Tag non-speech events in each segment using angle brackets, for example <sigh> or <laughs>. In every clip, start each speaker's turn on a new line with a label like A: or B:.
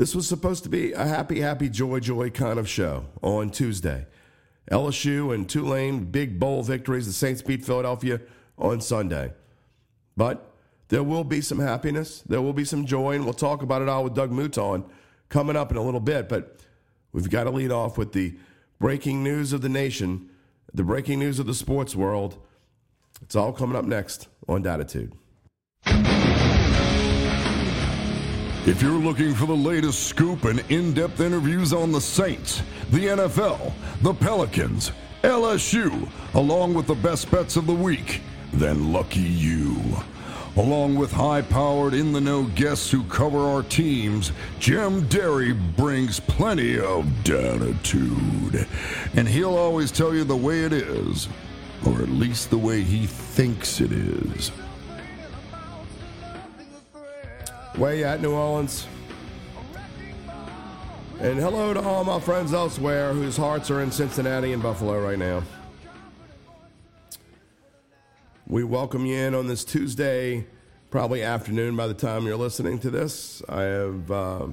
A: This was supposed to be a happy, happy, joy, joy kind of show on Tuesday. LSU and Tulane, big bowl victories. The Saints beat Philadelphia on Sunday. But there will be some happiness. There will be some joy, and we'll talk about it all with Doug Mouton coming up in a little bit. But we've got to lead off with the breaking news of the nation, the breaking news of the sports world. It's all coming up next on Datitude.
B: If you're looking for the latest scoop and in depth interviews on the Saints, the NFL, the Pelicans, LSU, along with the best bets of the week, then lucky you. Along with high powered, in the know guests who cover our teams, Jim Derry brings plenty of datitude. And he'll always tell you the way it is, or at least the way he thinks it is.
A: Where you at, New Orleans? And hello to all my friends elsewhere whose hearts are in Cincinnati and Buffalo right now. We welcome you in on this Tuesday, probably afternoon by the time you're listening to this. I have uh,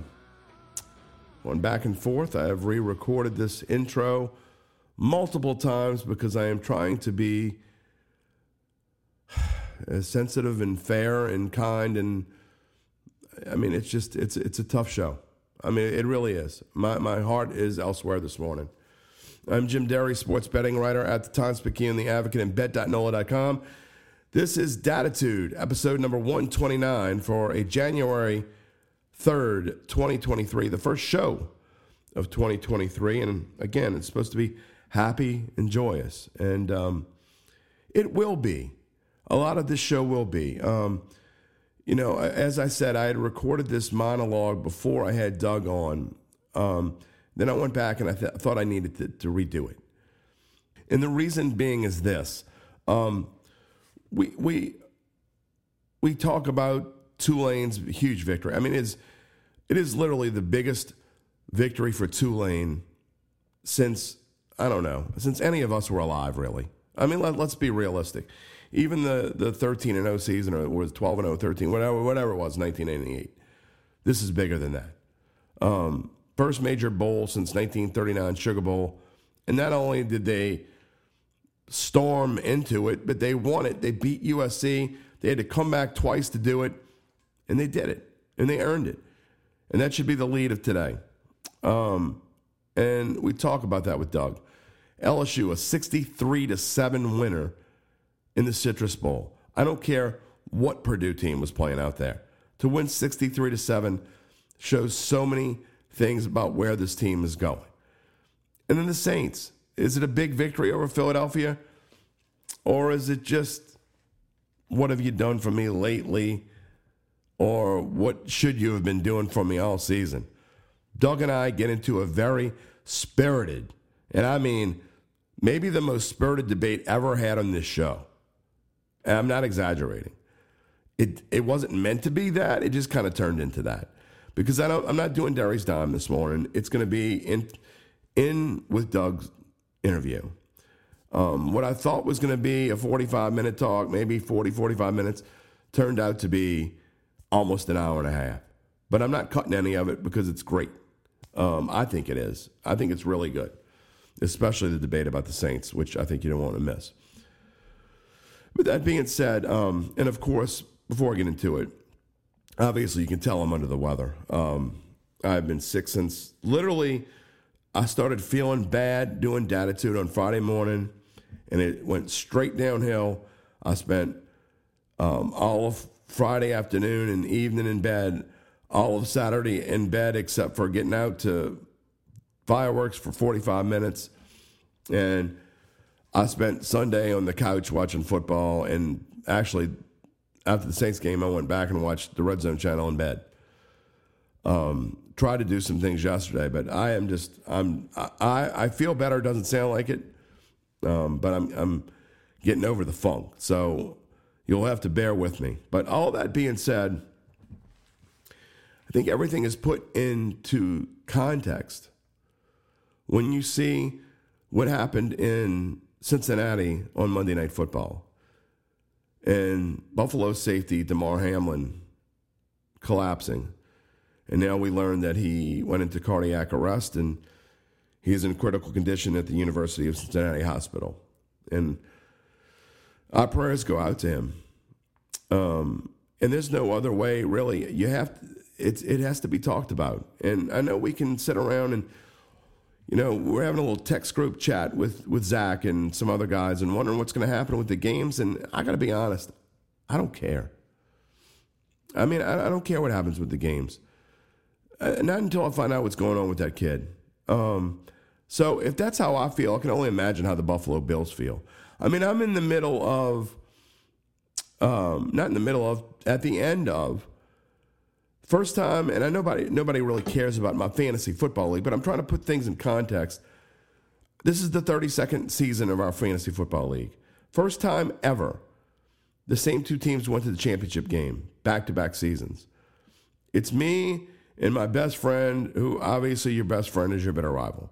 A: gone back and forth. I have re recorded this intro multiple times because I am trying to be <sighs> as sensitive and fair and kind and I mean it's just it's it's a tough show. I mean it really is. My my heart is elsewhere this morning. I'm Jim Derry, sports betting writer at the Times Picayune, the Advocate, and Bet.nola.com. This is Datitude, episode number 129 for a January 3rd, 2023, the first show of 2023. And again, it's supposed to be happy and joyous. And um, it will be. A lot of this show will be. Um, you know, as I said, I had recorded this monologue before I had Doug on. Um, then I went back and I th- thought I needed to, to, redo it. And the reason being is this. Um, we we we talk about Tulane's huge victory. I mean, it's it is literally the biggest victory for Tulane since I don't know since any of us were alive. Really, I mean, let, us be realistic. Even the the 13 and 0 season, or was 12 and 0, 13, whatever whatever it was, 1988. This is bigger than that. Um, first major bowl since 1939, Sugar Bowl, and not only did they storm into it, but they won it. They beat USC. They had to come back twice to do it, and they did it, and they earned it. And that should be the lead of today. Um, and we talk about that with Doug. LSU, a 63 to 7 winner in the Citrus Bowl. I don't care what Purdue team was playing out there. To win 63 to 7 shows so many things about where this team is going. And then the Saints, is it a big victory over Philadelphia? Or is it just, what have you done for me lately? Or what should you have been doing for me all season? Doug and I get into a very spirited, and I mean, maybe the most spirited debate ever had on this show. And I'm not exaggerating. It, it wasn't meant to be that. It just kind of turned into that. Because I don't, I'm not doing Derry's Dime this morning. It's going to be in, in with Doug's interview. Um, what I thought was going to be a 45 minute talk, maybe 40, 45 minutes, turned out to be almost an hour and a half. But I'm not cutting any of it because it's great. Um, I think it is. I think it's really good, especially the debate about the Saints, which I think you don't want to miss. But that being said, um, and of course, before I get into it, obviously you can tell I'm under the weather. Um, I've been sick since literally I started feeling bad doing Datitude on Friday morning, and it went straight downhill. I spent um, all of Friday afternoon and evening in bed, all of Saturday in bed, except for getting out to fireworks for 45 minutes. And I spent Sunday on the couch watching football. And actually, after the Saints game, I went back and watched the Red Zone channel in bed. Um, tried to do some things yesterday, but I am just I'm I I feel better. Doesn't sound like it, um, but I'm I'm getting over the funk. So you'll have to bear with me. But all that being said, I think everything is put into context when you see what happened in Cincinnati on Monday Night Football and Buffalo safety Damar Hamlin collapsing And now we learned that he went into cardiac arrest and he's in critical condition at the University of Cincinnati Hospital. And our prayers go out to him. Um, and there's no other way, really. You have to, it's, it has to be talked about. And I know we can sit around and, you know, we're having a little text group chat with, with Zach and some other guys and wondering what's going to happen with the games. And I got to be honest, I don't care. I mean, I, I, don't care what happens with the games. Uh, not until I find out what's going on with that kid. Um, so if that's how I feel, I can only imagine how the Buffalo Bills feel. I mean, I'm in the middle of, um, not in the middle of, at the end of, first time, and I nobody nobody really cares about my fantasy football league, but I'm trying to put things in context. This is the 32nd season of our fantasy football league. First time ever, the same two teams went to the championship game, back to back seasons. It's me and my best friend, who obviously your best friend is your better rival.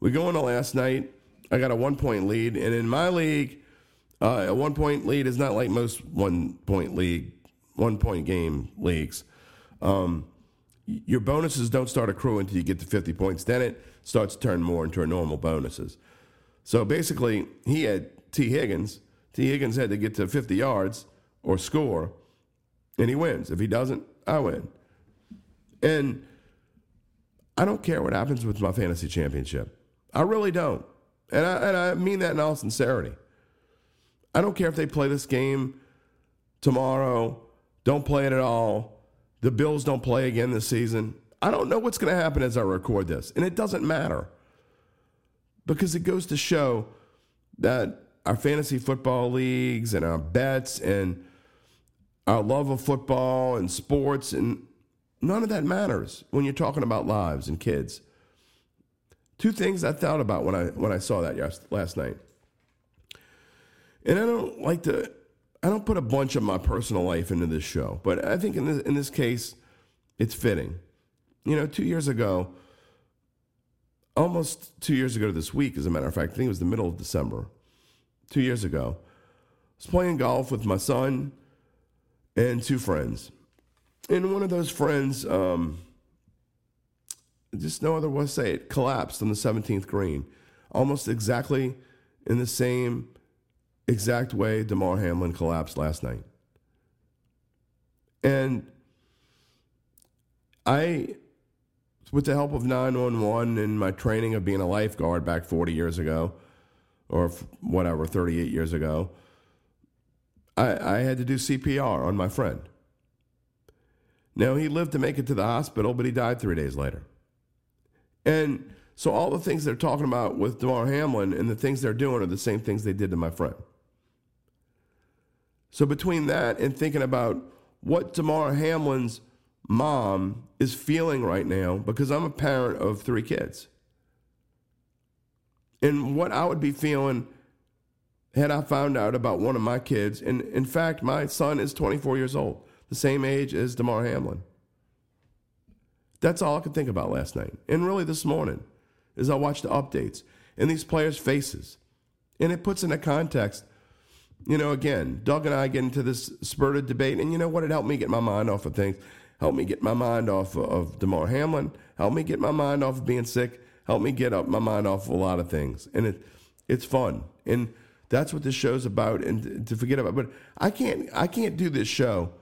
A: We go into last night. I got a one point lead, and in my league, uh, a one point lead is not like most one point league, one point game leagues. Um, your bonuses don't start accruing until you get to 50 points. Then it starts to turn more into a normal bonuses. So basically, he had Tee Higgins. Tee Higgins had to get to 50 yards or score, and he wins. If he doesn't, I win. And I don't care what happens with my fantasy championship. I really don't. And I, and I mean that in all sincerity. I don't care if they play this game tomorrow, don't play it at all. The Bills don't play again this season. I don't know what's going to happen as I record this. And it doesn't matter because it goes to show that our fantasy football leagues and our bets and our love of football and sports and none of that matters when you're talking about lives and kids. Two things I thought about when I when I saw that last night. And I don't like to I don't put a bunch of my personal life into this show, but I think in this, in this case, it's fitting. You know, two years ago, almost two years ago this week, as a matter of fact, I think it was the middle of December, two years ago, I was playing golf with my son and two friends. And one of those friends, um, just no other way to say it, collapsed on the 17th green, almost exactly in the same exact way Damar Hamlin collapsed last night. And I, with the help of 911 and my training of being a lifeguard back 40 years ago, or whatever, 38 years ago, I, I had to do CPR on my friend. Now, he lived to make it to the hospital, but he died three days later. And so all the things they're talking about with Damar Hamlin and the things they're doing are the same things they did to my friend. So between that and thinking about what Damar Hamlin's mom is feeling right now, because I'm a parent of three kids, and what I would be feeling had I found out about one of my kids. And in fact, my son is 24 years old, the same age as Damar Hamlin. That's all I could think about last night. And really this morning, as I watched the updates and these players' faces. And it puts into context you know, again, Doug and I get into this spurted debate, and you know what? It helped me get my mind off of things. Helped me get my mind off of Damar Hamlin. Helped me get my mind off of being sick. Helped me get up my mind off of a lot of things, and it it's fun, and that's what this show's about. And to forget about, but I can't I can't do this show.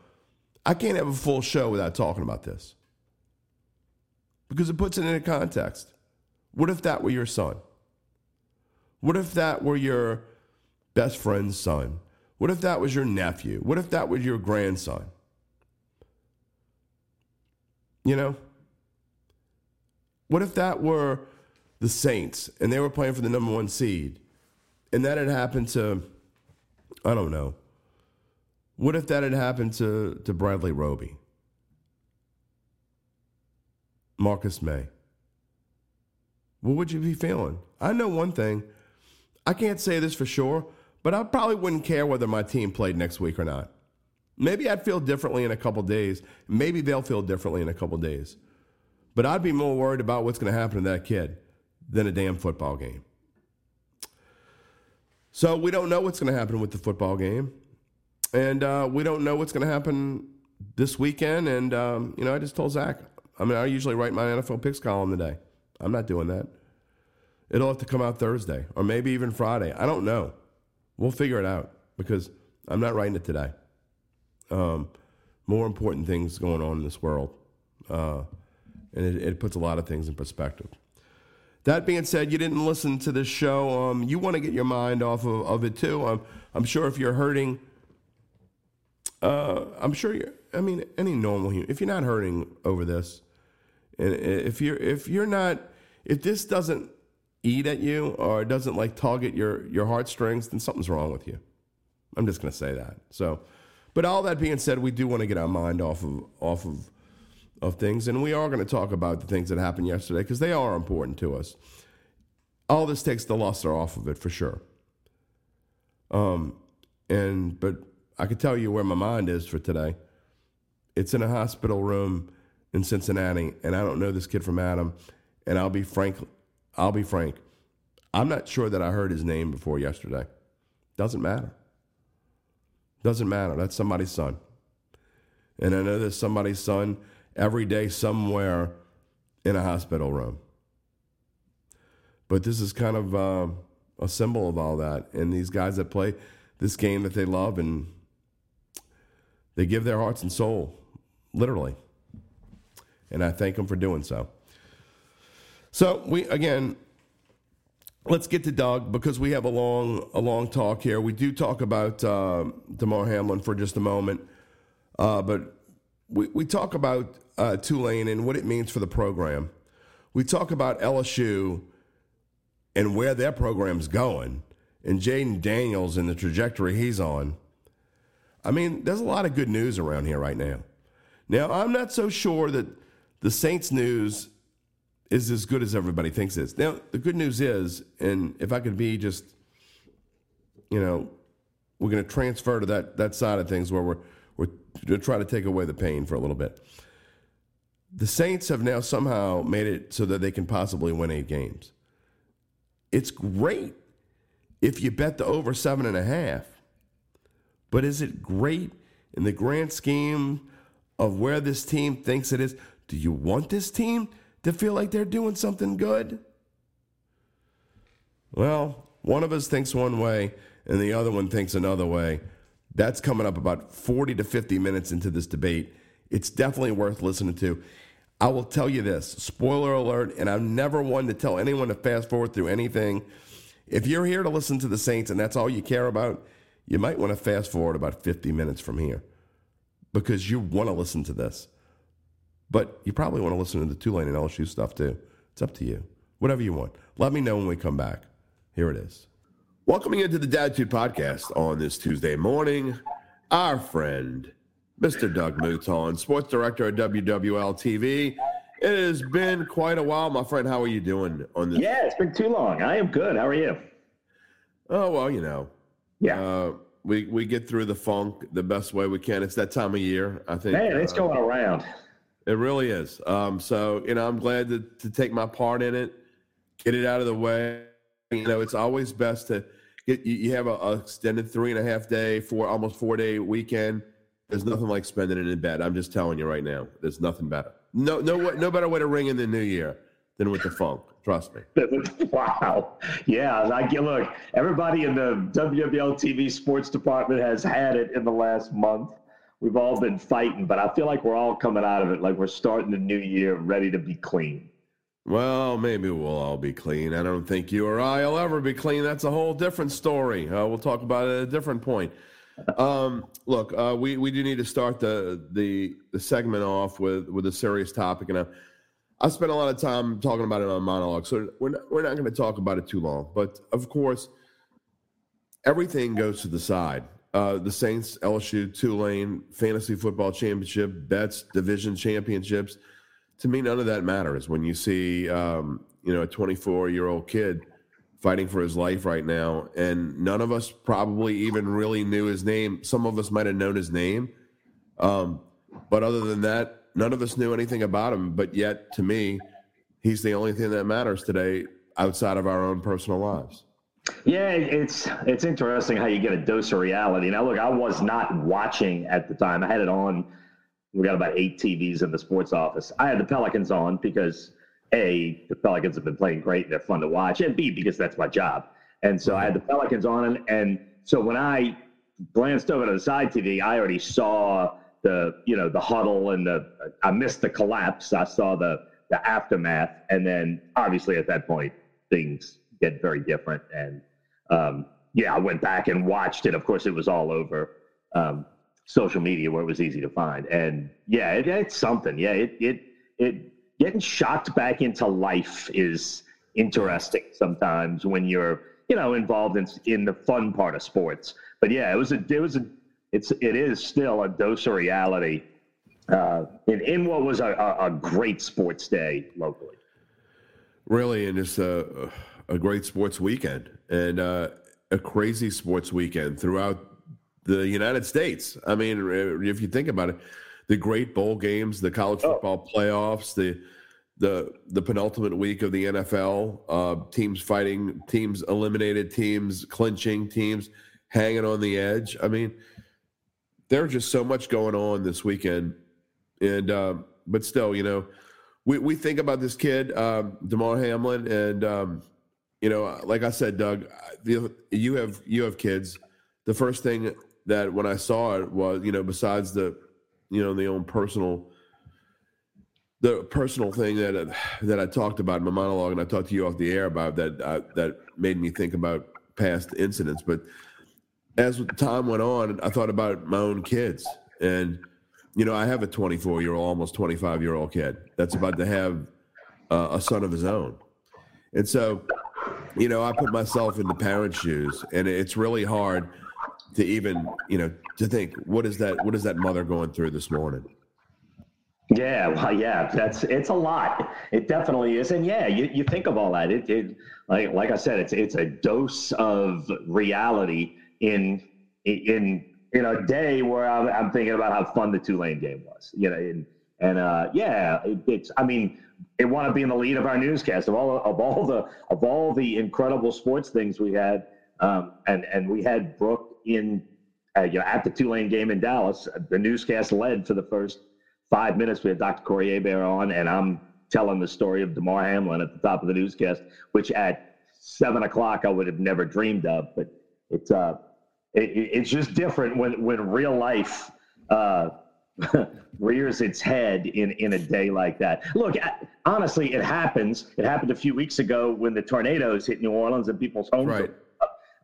A: I can't have a full show without talking about this because it puts it into context. What if that were your son? What if that were your best friend's son? What if that was your nephew? What if that was your grandson? You know? What if that were the Saints and they were playing for the number one seed and that had happened to, I don't know, what if that had happened to, to Bradley Roby? Marcus Maye? What would you be feeling? I know one thing. I can't say this for sure, but I probably wouldn't care whether my team played next week or not. Maybe I'd feel differently in a couple days. Maybe they'll feel differently in a couple days. But I'd be more worried about what's going to happen to that kid than a damn football game. So we don't know what's going to happen with the football game. And uh, we don't know what's going to happen this weekend. And, um, you know, I just told Zach, I mean, I usually write my NFL picks column today. I'm not doing that. It'll have to come out Thursday or maybe even Friday. I don't know. We'll figure it out because I'm not writing it today. Um, more important things going on in this world. Uh, and it, it, puts a lot of things in perspective. That being said, you didn't listen to this show. Um, you want to get your mind off of, of it too. Um, I'm sure if you're hurting, uh, I'm sure you're. I mean, any normal human, if you're not hurting over this, and if you're if you're not, if this doesn't eat at you or doesn't like tug at your your heartstrings, then something's wrong with you. I'm just going to say that. So, but all that being said, we do want to get our mind off of off of of things, and we are going to talk about the things that happened yesterday because they are important to us. All this takes the luster off of it for sure. Um, and but I can tell you where my mind is for today. It's in a hospital room in Cincinnati, and I don't know this kid from Adam. And I'll be frank, I'll be frank. I'm not sure that I heard his name before yesterday. Doesn't matter. Doesn't matter. That's somebody's son. And I know there's somebody's son every day somewhere in a hospital room. But this is kind of uh, a symbol of all that. And these guys that play this game that they love and they give their hearts and soul, literally. And I thank them for doing so. So we again, let's get to Doug because we have a long a long talk here. We do talk about uh, Damar Hamlin for just a moment, uh, but we we talk about uh, Tulane and what it means for the program. We talk about LSU and where their program's going, and Jayden Daniels and the trajectory he's on. I mean, there's a lot of good news around here right now. Now, I'm not so sure that the Saints news is as good as everybody thinks it is. Now, the good news is, and if I could be just, you know, we're going to transfer to that that side of things where we're we're going to try to take away the pain for a little bit. The Saints have now somehow made it so that they can possibly win eight games. It's great if you bet the over seven and a half, but is it great in the grand scheme of where this team thinks it is? Do you want this team to feel like they're doing something good? Well, one of us thinks one way and the other one thinks another way. That's coming up about 40 to 50 minutes into this debate. It's definitely worth listening to. I will tell you this spoiler alert, and I'm never one to tell anyone to fast forward through anything. If you're here to listen to the Saints and that's all you care about, you might want to fast forward about 50 minutes from here because you want to listen to this. But you probably want to listen to the Tulane and LSU stuff too. It's up to you. Whatever you want. Let me know when we come back. Here it is. Welcoming into the Datitude podcast on this Tuesday morning, our friend, Mr. Doug Mouton, sports director at WWL TV. It has been quite a while, my friend. How are you doing on this?
C: Yeah, it's been too long. I am good. How are you?
A: Oh well, you know.
C: Yeah.
A: Uh, we we get through the funk the best way we can. It's that time of year. I think.
C: Man, it's uh, going around.
A: It really is. Um, so you know, I'm glad to, to take my part in it, get it out of the way. You know, it's always best to get. You, you have a, a, extended three and a half day, four almost four day weekend. There's nothing like spending it in bed. I'm just telling you right now. There's nothing better. No, no, no better way to ring in the new year than with the funk. Trust me. <laughs>
C: wow. Yeah. Like, look, everybody in the WWL TV sports department has had it in the last month we've all been fighting, but I feel like we're all coming out of it like we're starting the new year ready to be clean.
A: Well, maybe we'll all be clean. I don't think you or I will ever be clean. That's a whole different story. Uh, we'll talk about it at a different point. Um, look, uh, we we do need to start the the the segment off with with a serious topic, and I, I spent a lot of time talking about it on monologue, so we're not, we're not going to talk about it too long. But of course, everything goes to the side uh, the Saints, LSU, Tulane, fantasy football championship, bets, division championships. To me, none of that matters when you see, um, you know, a 24 year old kid fighting for his life right now. And none of us probably even really knew his name. Some of us might have known his name. Um, but other than that, none of us knew anything about him. But yet, to me, he's the only thing that matters today outside of our own personal lives.
C: Yeah, it's it's interesting how you get a dose of reality. Now, look, I was not watching at the time. I had it on we got about eight TVs in the sports office. I had the Pelicans on because a the Pelicans have been playing great and they're fun to watch, and b because that's my job. And so I had the Pelicans on, and, and so when I glanced over to the side TV, I already saw the you know the huddle and the I missed the collapse. I saw the the aftermath, and then obviously at that point things get very different. And um, yeah, I went back and watched it. Of course, it was all over um, social media where it was easy to find. And yeah, it, it's something. Yeah, it it it getting shocked back into life is interesting sometimes when you're you know involved in in the fun part of sports. But yeah, it was a it was a it's it is still a dose of reality uh, in in what was a, a, a great sports day locally.
A: Really, and it's a a great sports weekend and uh, a crazy sports weekend throughout the United States. I mean, if you think about it, the great bowl games, the college oh. football oh. playoffs, the the the penultimate week of the NFL, uh, teams fighting, teams eliminated, teams clinching, teams hanging on the edge. I mean, there's just so much going on this weekend, and um, but still, you know, we we think about this kid, um, Damar Hamlin, and um, you know, like I said, Doug, you have you have kids. The first thing that when I saw it was, you know, besides the, you know, the own personal, the personal thing that that I talked about in my monologue, and I talked to you off the air about that uh, that made me think about past incidents. But as time went on, I thought about my own kids, and you know, I have a 24 year old, almost 25 year old kid that's about to have uh, a son of his own, and so you know, I put myself in the parent's shoes, and it's really hard to even, you know, to think what is that? What is that mother going through this morning?
C: Yeah, well, yeah, that's it's a lot. It definitely is, and yeah, you, you think of all that. It, it like like I said, it's it's a dose of reality in in in a day where I'm, I'm thinking about how fun the Tulane game was. You know, and and uh, yeah, it, it's. I mean, it want to be in the lead of our newscast of all of all the of all the incredible sports things we had, um, and and we had Brooke in, uh, you know, at the Tulane game in Dallas. The newscast led for the first five minutes. We had Dr. Corey Hebert on, and I'm telling the story of Damar Hamlin at the top of the newscast, which at seven o'clock I would have never dreamed of. But it's uh, it, it's just different when when real life. Uh, <laughs> rears its head in in a day like that. Look, honestly, it happens. It happened a few weeks ago when the tornadoes hit New Orleans and people's homes.
A: Right.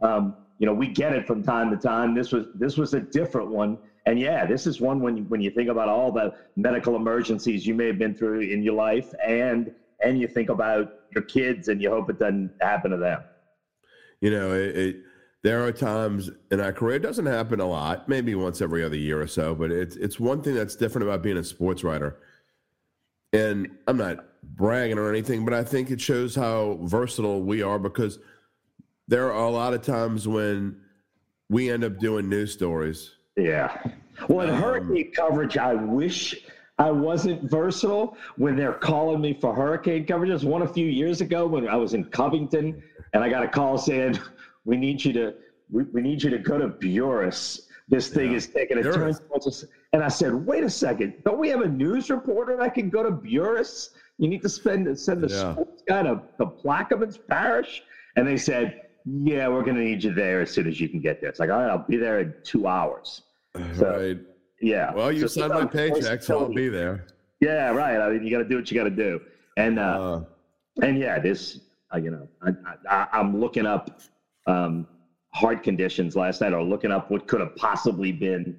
C: Um, you know, we get it from time to time. This was this was a different one, and yeah, this is one when you, when you think about all the medical emergencies you may have been through in your life, and and you think about your kids, and you hope it doesn't happen to them.
A: You know, it, it there are times in our career, it doesn't happen a lot, maybe once every other year or so, but it's it's one thing that's different about being a sports writer. And I'm not bragging or anything, but I think it shows how versatile we are because there are a lot of times when we end up doing news stories.
C: Yeah. Well, in um, hurricane coverage, I wish I wasn't versatile when they're calling me for hurricane coverage. There's one a few years ago when I was in Covington and I got a call saying, we need you to we, we need you to go to Buras. This thing yeah. is taking a turn. And I said, wait a second, don't we have a news reporter that can go to Buras? You need to spend send the yeah. sports guy to, to Plaquemines Parish. And they said, yeah, we're going to need you there as soon as you can get there. It's like, all right, I'll be there in two hours.
A: So, right.
C: Yeah.
A: Well, you so signed my paycheck, so I'll be there.
C: Yeah, right. I mean, you got to do what you got to do. And, uh, uh, and yeah, this, uh, you know, I, I, I'm looking up um, heart conditions last night or looking up what could have possibly been.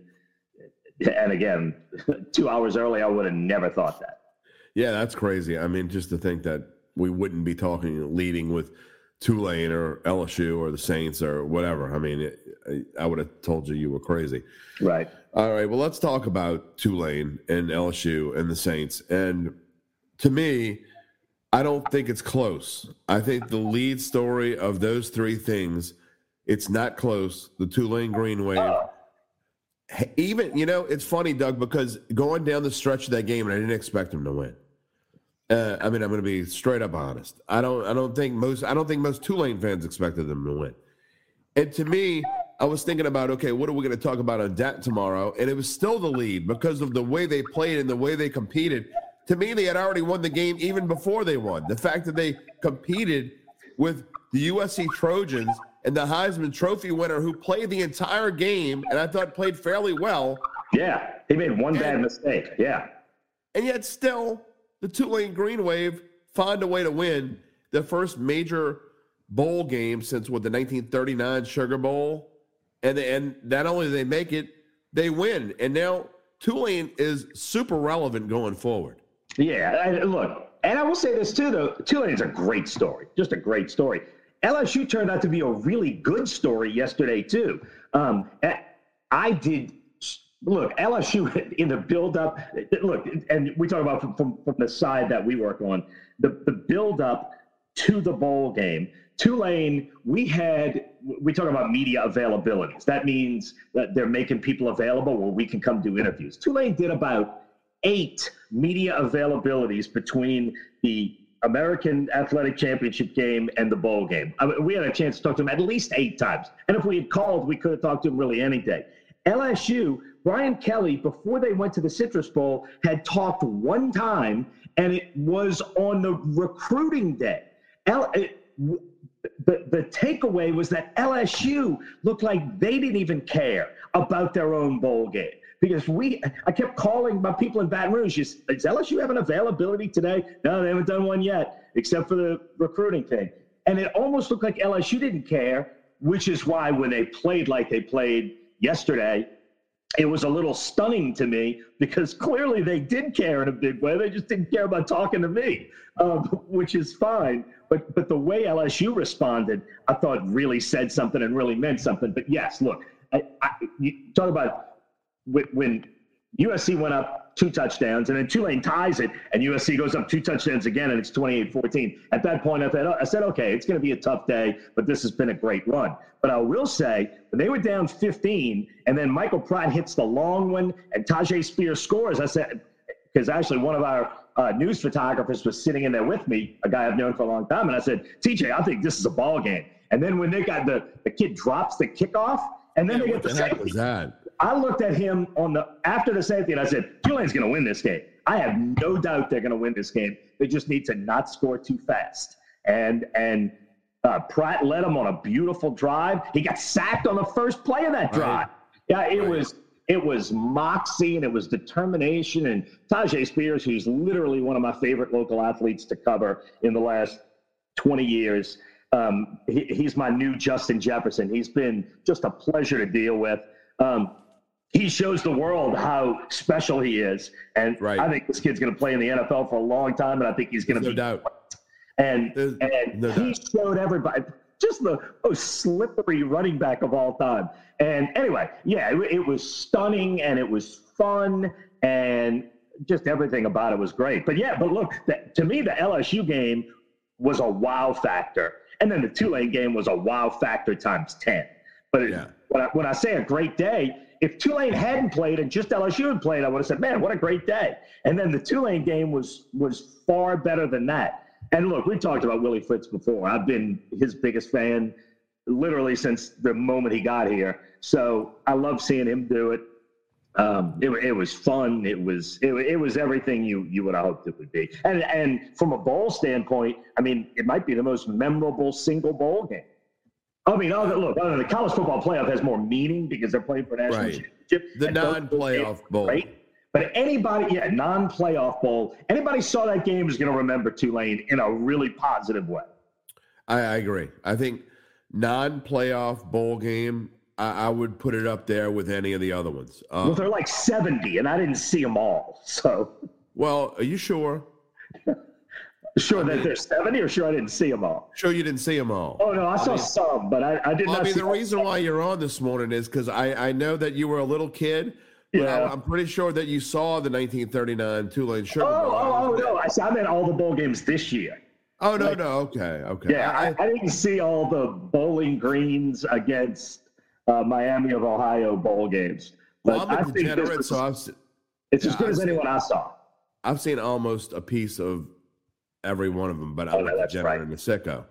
C: And again, <laughs> two hours early, I would have never thought that.
A: Yeah, that's crazy. I mean, just to think that we wouldn't be talking leading with Tulane or LSU or the Saints or whatever. I mean, it, I would have told you you were crazy.
C: Right.
A: All right. Well, let's talk about Tulane and LSU and the Saints. And to me, I don't think it's close. I think the lead story of those three things, it's not close. The Tulane Green Wave. Even, you know, it's funny, Doug, because going down the stretch of that game, and I didn't expect them to win. Uh, I mean, I'm going to be straight up honest. I don't. I don't think most. I don't think most Tulane fans expected them to win. And to me, I was thinking about, okay, what are we going to talk about on debt tomorrow? And it was still the lead because of the way they played and the way they competed. To me, they had already won the game even before they won. The fact that they competed with the USC Trojans and the Heisman Trophy winner who played the entire game and I thought played fairly well.
C: Yeah, he made one bad mistake. Yeah.
A: And yet, still, the Tulane Green Wave find a way to win the first major bowl game since what the 1939 Sugar Bowl, and and not only do they make it, they win, and now Tulane is super relevant going forward.
C: Yeah, I, look, and I will say this too, though. Tulane's a great story, just a great story. LSU turned out to be a really good story yesterday too. Um, I did look LSU <laughs> in the build up. Look, and we talk about from, from, from the side that we work on the the build up to the bowl game. Tulane, we had we talk about media availabilities. That means that they're making people available where we can come do interviews. Tulane did about eight media availabilities between the American Athletic Championship game and the bowl game. I mean, we had a chance to talk to him at least eight times. And if we had called, we could have talked to him really any day. LSU, Brian Kelly, before they went to the Citrus Bowl, had talked one time, and it was on the recruiting day. L- uh, it, the, the takeaway was that LSU looked like they didn't even care about their own bowl game because we I kept calling my people in Baton Rouge. Is, LSU have an availability today? No, they haven't done one yet, except for the recruiting thing. And it almost looked like LSU didn't care, which is why when they played like they played yesterday, it was a little stunning to me because clearly they did care in a big way. They just didn't care about talking to me, um, which is fine. But but the way LSU responded, I thought really said something and really meant something. But yes, look, I, I, you talk about when USC went up two touchdowns and then Tulane ties it and USC goes up two touchdowns again and it's 28-14. At that point, I thought, I said, okay, it's going to be a tough day, but this has been a great run. But I will say, when they were down 15 and then Michael Pratt hits the long one and Tyjae Spears scores, I said, because actually one of our uh, news photographers was sitting in there with me, a guy I've known for a long time, and I said, TJ, I think this is a ball game. And then when they got the, the kid drops the kickoff, and then yeah, they get the, the
A: heck was that?
C: I looked at him on the after the safety and I said, Tulane's going to win this game. I have no doubt they're going to win this game. They just need to not score too fast. And and uh, Pratt led him on a beautiful drive. He got sacked on the first play of that drive. Right. Yeah, it right. was it was moxie and it was determination. And Tyjae Spears, who's literally one of my favorite local athletes to cover in the last 20 years, um, he, he's my new Justin Jefferson. He's been just a pleasure to deal with. Um, he shows the world how special he is. And right. I think this kid's going to play in the NFL for a long time, and I think he's going to
A: be. no. Doubt.
C: And There's and no he doubt. showed everybody just the most slippery running back of all time. And anyway, yeah, it, it was stunning and it was fun and just everything about it was great. But yeah, but look, to me, the LSU game was a wow factor, and then the Tulane game was a wow factor times ten. But yeah. when, I, when I say a great day, if Tulane hadn't played and just LSU had played, I would have said, "Man, what a great day!" And then the Tulane game was was far better than that. And look, we talked about Willie Fritz before. I've been his biggest fan literally since the moment he got here. So I love seeing him do it. Um, it, it, was fun. It was it, it was everything you you would have hoped it would be. And and from a bowl standpoint, I mean, it might be the most memorable single bowl game. I mean, other, look, other, the college football playoff has more meaning because they're playing for national right. championship.
A: The non-playoff bowl,
C: right? But anybody, yeah, non-playoff bowl, anybody saw that game is going to remember Tulane in a really positive way.
A: I, I agree. I think non-playoff bowl game, I, I, would put it up there with any of the other ones.
C: Um, well, they're like seventy, and I didn't see them all. So,
A: well, are you sure? <laughs>
C: Sure I mean, that there's 70 or sure I didn't see them all?
A: Sure you didn't see them all.
C: Oh, no, I, I saw mean, some, but I, I did well, not
A: I mean, the reason why you're on this morning is because I, I know that you were a little kid. Yeah. I'm pretty sure that you saw the 1939 Tulane Sugar
C: oh, Bowl. Oh, oh, no. I, I meant all the bowl games this year.
A: Oh, no, like, no. Okay. Okay.
C: Yeah, I, I, didn't see all the Bowling Greens against uh, Miami of Ohio bowl games.
A: But well, I'm a degenerate, was, so I've,
C: it's yeah, as good I've as anyone I saw.
A: I've seen almost a piece of every one of them, but I'm oh, no, a degenerate right. and a sicko.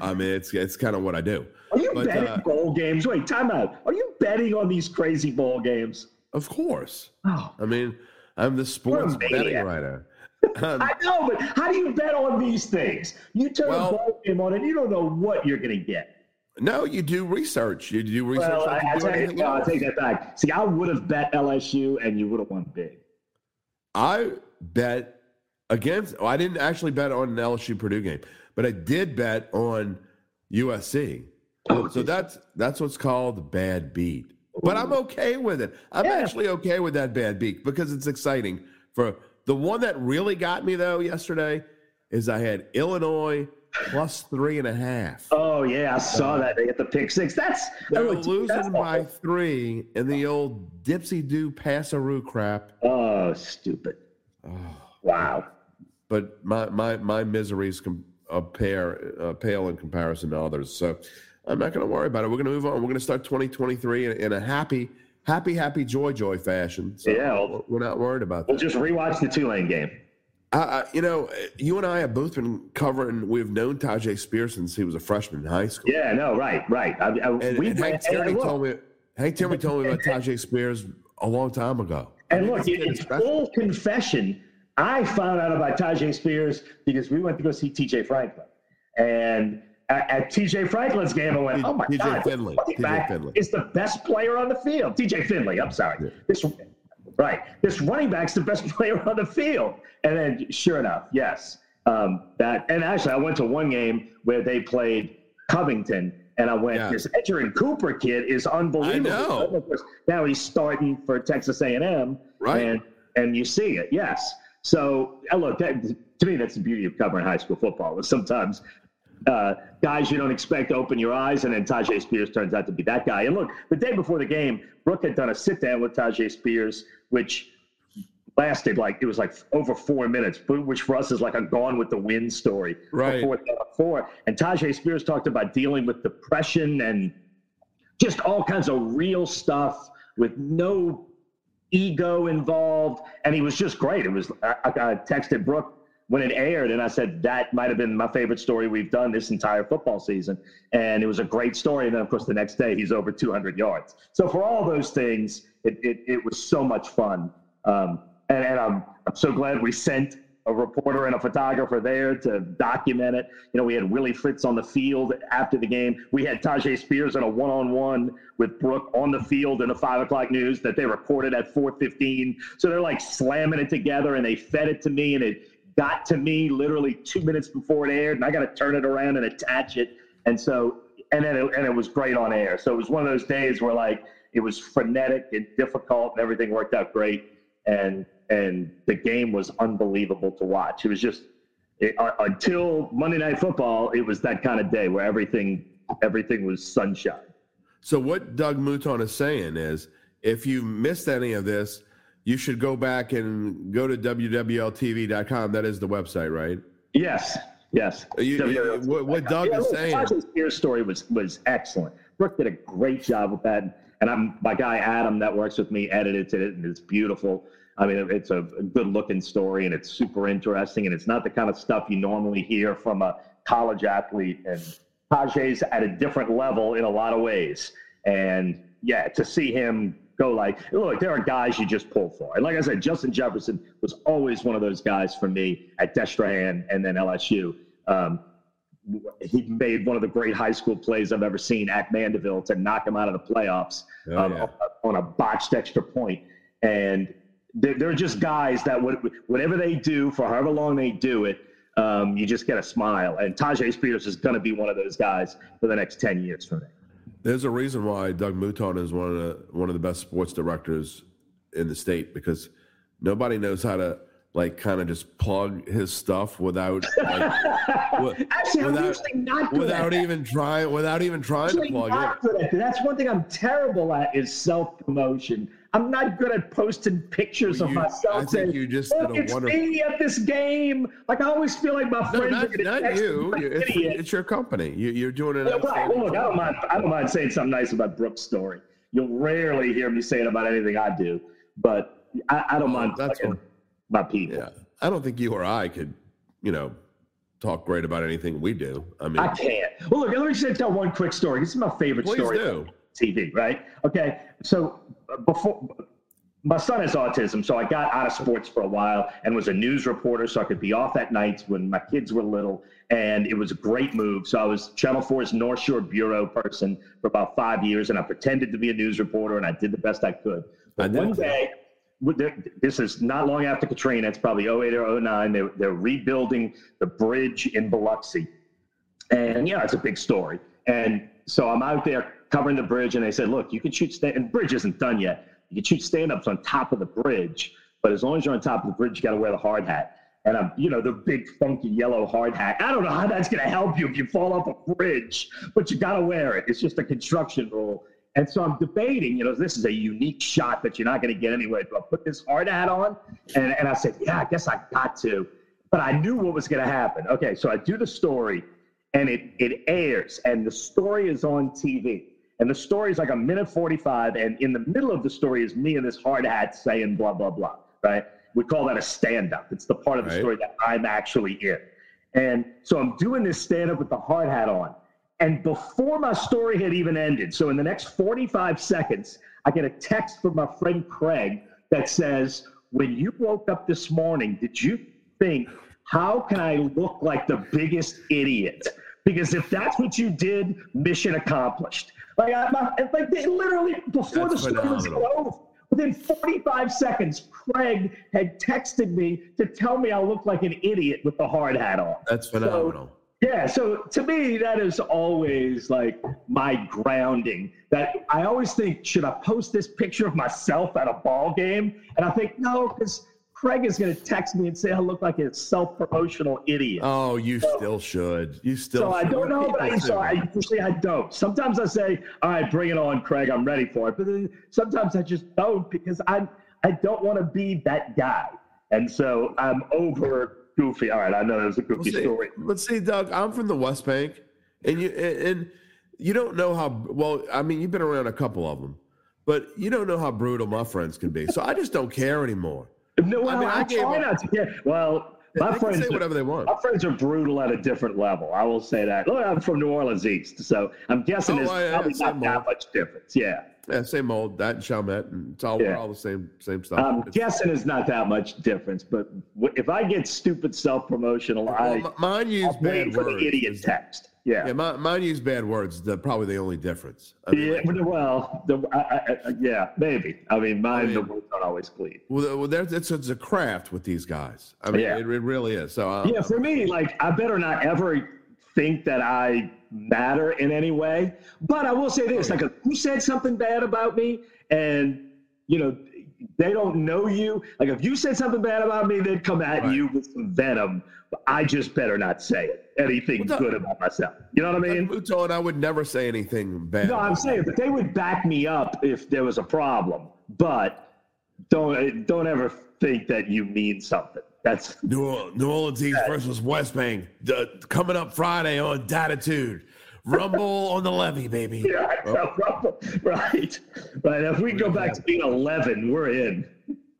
A: I mean, it's it's kind of what I do.
C: Are you
A: But,
C: betting
A: uh,
C: bowl games? Wait, time out. Are you betting on these crazy bowl games?
A: Of course.
C: Oh,
A: I mean, I'm the sports betting writer. <laughs> Um,
C: I know, but how do you bet on these things? You turn
A: Well-
C: a bowl game on and you don't know what you're going to get.
A: no, you do research. You do research.
C: Well,
A: like
C: I, I, take, no, I take that back. See, I would have bet LSU and you would have won big.
A: I bet against. Oh, I didn't actually bet on an LSU Purdue game, but I did bet on USC.
C: Oh,
A: So that's that's what's called bad beat. But I'm okay with it. I'm
C: Yeah.
A: actually okay with that bad beat because it's exciting. For the one that really got me though yesterday is I had Illinois plus three and a half.
C: Oh yeah, I saw that. They get the pick six. That's oh, that's
A: losing by
C: awful.
A: three in the old dipsy do passeroo crap.
C: Oh, stupid. Oh. Wow.
A: But my my my miseries com- uh, pair, uh, pale in comparison to others. So I'm not going to worry about it. We're going to move on. We're going to start 2023 in, in a happy, happy, happy, joy, joy fashion. So
C: Yeah, well-
A: we're not worried about
C: We'll
A: that.
C: just rewatch the Tulane game.
A: I, I, you know, you and I have both been covering. We've known Tyjae Spears since he was a freshman in high school.
C: Yeah, no, right, right. I, I,
A: And,
C: we
A: and Hank Tierney told me. Hank Tierney told me about <laughs> Tyjae Spears a long time ago. I
C: And
A: mean,
C: look, in full confession, I found out about Tyjae Spears because we went to go see TJ Franklin. And at, at TJ Franklin's game, I went, oh my
A: TJ
C: God,
A: Finley, TJ Finley.
C: is the best player on the field. TJ Finley, I'm sorry.
A: Yeah.
C: This Right. This running back's the best <laughs> player on the field. And then, sure enough, yes. Um, that and actually, I went to one game where they played Covington, and I went,
A: Yeah.
C: this Edgerrin Cooper kid is unbelievable.
A: I know.
C: And of course, Now he's starting for Texas A&M,
A: Right.
C: and and you see it, yes. So look, that, to me, that's the beauty of covering high school football. Is sometimes uh, guys you don't expect to open your eyes, and then Tyjae Spears turns out to be that guy. And look, the day before the game, Brooke had done a sit down with Tyjae Spears, which lasted like it was like over four minutes, which for us is like a Gone with the Wind story.
A: Right.
C: Before four, and Tyjae Spears talked about dealing with depression and just all kinds of real stuff with no ego involved, and he was just great. It was I, I texted Brooke when it aired, and I said that might have been my favorite story we've done this entire football season, and it was a great story. And then of course the next day he's over 200 yards. So for all those things, it it, it was so much fun, um, and and I'm I'm so glad we sent a reporter and a photographer there to document it. You know, we had Willie Fritz on the field after the game. We had Tyjae Spears in a one-on-one with Brooke on the field in the five o'clock news that they recorded at 4:15. So they're like slamming it together, and they fed it to me, and it got to me literally two minutes before it aired, and I got to turn it around and attach it. And so, and then it, and it was great on air. So it was one of those days where like it was frenetic and difficult, and everything worked out great. And and the game was unbelievable to watch. It was just it, uh, until Monday Night Football, it was that kind of day where everything everything was sunshine.
A: So what Doug Mouton is saying is, if you missed any of this, you should go back and go to wwltv.com. That is the website, right?
C: Yes, yes.
A: You- you- what- what Doug is
C: look,
A: saying-
C: Spears' story was was excellent. Brooke did a great job with that, and I'm my guy Adam that works with me edited it, and it's beautiful. I mean, it's a good looking story, and it's super interesting, and it's not the kind of stuff you normally hear from a college athlete. And Tyjae's at a different level in a lot of ways, and yeah, to see him go like, look, there are guys you just pull for. And like I said, Justin Jefferson was always one of those guys for me at Destrehan and then LSU. Um, he made one of the great high school plays I've ever seen at Mandeville to knock him out of the playoffs
A: Oh,
C: um,
A: yeah.
C: on a botched extra point. And they're, they're just guys that would, whatever they do for however long they do it, um, you just get a smile. And Tyjae Spears is going to be one of those guys for the next 10 years for me.
A: There's a reason why Doug Mouton is one of the one of the best sports directors in the state because nobody knows how to like kind of just plug his stuff without like, <laughs> wi-
C: Actually, I'm
A: without,
C: usually not good
A: without
C: at
A: even trying without even trying to plug
C: not
A: in.
C: good at that. That's one thing I'm terrible at is self promotion. I'm not good at posting pictures
A: Well,
C: of myself
A: I think
C: saying,
A: you just
C: "Look,
A: did a
C: it's
A: wonderful-
C: me at this game." Like I always feel like my
A: No,
C: friends are
A: not, not you. You- It's,
C: idiot."
A: it's your company. You, you're doing it.
C: Yeah, right. Well, look, I don't mind. I don't mind saying something nice about Brooke's story. You'll rarely hear me say it about anything I do, but I, I don't
A: Oh,
C: mind
A: that's
C: plugging my people.
A: Yeah, I don't think you or I could, you know, talk great about anything we do. I mean,
C: I can't. Well, look, let me just tell one quick story. This is my favorite
A: Please
C: story.
A: do.
C: TV, right? Okay, so uh, before my son has autism, so I got out of sports for a while and was a news reporter, so I could be off at nights when my kids were little, and it was a great move. So I was Channel 4's North Shore bureau person for about five years, and I pretended to be a news reporter, and I did the best I could. But
A: I
C: one day, this is not long after Katrina. It's probably 08 or 09. They're, they're rebuilding the bridge in Biloxi. And yeah, it's a big story. And so I'm out there covering the bridge, and they said, look, you can shoot stand and the bridge isn't done yet. You can shoot stand-ups on top of the bridge, but as long as you're on top of the bridge, you got to wear the hard hat. And I'm, you know, the big funky yellow hard hat. I don't know how that's going to help you if you fall off a bridge, but you got to wear it. It's just a construction rule. And so I'm debating, you know, this is a unique shot that you're not going to get anyway. Do I put this hard hat on? And, and I said, yeah, I guess I got to. But I knew what was going to happen. Okay, so I do the story and it, it airs and the story is on TV. And the story is like a minute 45. And in the middle of the story is me in this hard hat saying blah, blah, blah, right? We call that a stand up. It's the part of the
A: Right.
C: story that I'm actually in. And so I'm doing this stand up with the hard hat on. And before my story had even ended, so in the next 45 seconds, I get a text from my friend Craig that says, When you woke up this morning, did you think, how can I look like the biggest idiot? Because if that's what you did, mission accomplished. Like, I, my, like they literally, before
A: That's
C: the story was over, within 45 seconds, Craig had texted me to tell me I looked like an idiot with the hard hat on.
A: that's phenomenal.
C: Yeah, so to me, that is always like my grounding. That I always think, should I post this picture of myself at a ball game? And I think, no, because Craig is going to text me and say I look like a self promotional idiot.
A: oh, you still should. You still.
C: so I don't know, but I, so. I usually I don't. Sometimes I say, all right, bring it on, Craig. I'm ready for it. But then sometimes I just don't because I I don't want to be that guy. And so I'm over goofy. All right, I know it was a goofy story.
A: But see, Doug, I'm from the West Bank, and you and, you don't know how well. I mean, you've been around a couple of them, but you don't know how brutal my friends can be. So I just don't care anymore.
C: No, well, I,
A: mean, I gave
C: try not to get. Well, my
A: they
C: friends,
A: say whatever they want.
C: my friends are brutal at a different level. I will say that. Look, I'm from New Orleans East, so I'm guessing
A: Oh,
C: there's
A: yeah, yeah,
C: probably
A: same
C: not that much difference. Yeah,
A: Yeah, same old that and Chalmette, and it's all we're all the same same stuff.
C: I'm
A: It's-
C: guessing it's not that much difference. But if I get stupid self promotional,
A: well,
C: I
A: mine use bad
C: for
A: words.
C: the idiot text. Yeah.
A: Yeah, mine, mine use bad words. The probably the only difference. I mean,
C: Yeah, well, the, I, I, I, yeah, maybe. I mean, mine, the
A: mean-
C: words don't always clean.
A: Well, well it's, it's a craft with these guys. I mean,
C: Yeah.
A: it, it really is. So, uh,
C: Yeah, for me, like I better not ever think that I matter in any way. But I will say this: like, if you said something bad about me, and you know they don't know you, like if you said something bad about me, they'd come at
A: Right.
C: you with some venom. I just better not say it. Anything
A: Well,
C: good about myself. You know what I mean?
A: Muto and I would never say anything bad.
C: No, I'm saying, but they would back me up if there was a problem. But don't don't ever think that you mean something. That's
A: New, Orleans, New Orleans East versus West Bank. The, coming up Friday on Datitude. Rumble <laughs> on the levee, baby.
C: Yeah, oh. right. Right. If we go back to being 11, we're in.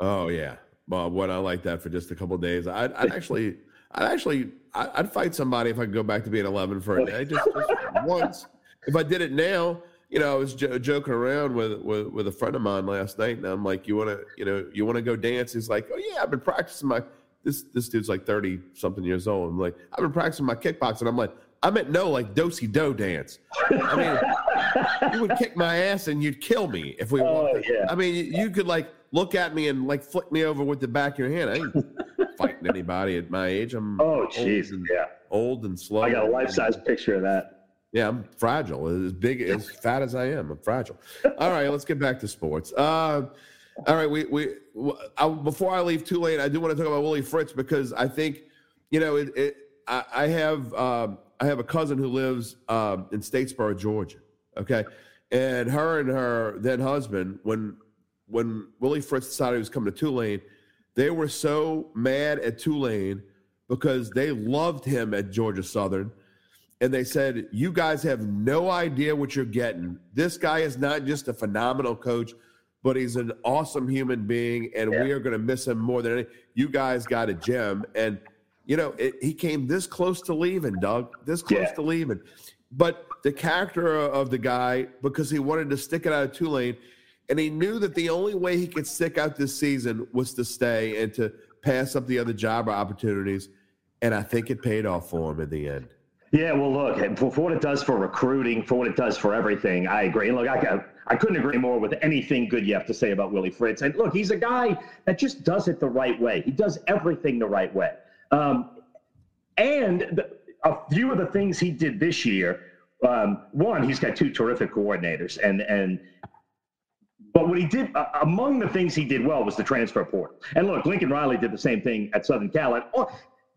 A: Oh yeah. Well, what I like that for just a couple days. I'd, I'd <laughs> actually, I'd actually, I- I'd fight somebody if I could go back to being 11 for a day, just, just <laughs> once. If I did it now, you know, I was jo- joking around with, with with a friend of mine last night, and I'm like, "You want to, you know, you want to go dance?" He's like, "Oh yeah, I've been practicing my." This this dude's like 30 something years old. I'm like, "I've been practicing my kickboxing." I'm like, "I meant no, like dosey do dance." I mean, <laughs> you would kick my ass and you'd kill me if we
C: Oh, yeah.
A: I mean, you- you could like look at me and like flick me over with the back of your hand. I ain't anybody at my age. I'm
C: Oh, jeez.
A: and,
C: Yeah.
A: old and slow.
C: I got a life size picture of that.
A: Yeah, I'm fragile. As big, as <laughs> fat as I am, I'm fragile. All right, let's get back to sports. Uh, all right, we we I, before I leave too late, I do want to talk about Willie Fritz because I think, you know, it. it I, I have um, I have a cousin who lives um, in Statesboro, Georgia. Okay, and her and her then husband, when when Willie Fritz decided he was coming to Tulane, they were so mad at Tulane because they loved him at Georgia Southern and they said, You guys have no idea what you're getting. This guy is not just a phenomenal coach, but he's an awesome human being, and we are going to miss him more than any. You guys got a gem. And, You know, it, he came this close to leaving, Doug, this close
C: Yeah.
A: to leaving. But the character of the guy, because he wanted to stick it out of Tulane, and he knew that the only way he could stick out this season was to stay and to pass up the other job opportunities. And I think it paid off for him in the end.
C: Yeah, well, look, for, for what it does for recruiting, for what it does for everything, I agree. And look, I, I couldn't agree more with anything good you have to say about Willie Fritz. And look, he's a guy that just does it the right way. He does everything the right way. Um, and the, a few of the things he did this year, um, one, he's got two terrific coordinators, and and but what he did uh, among the things he did well was the transfer portal. And look, Lincoln Riley did the same thing at Southern Cal. And oh,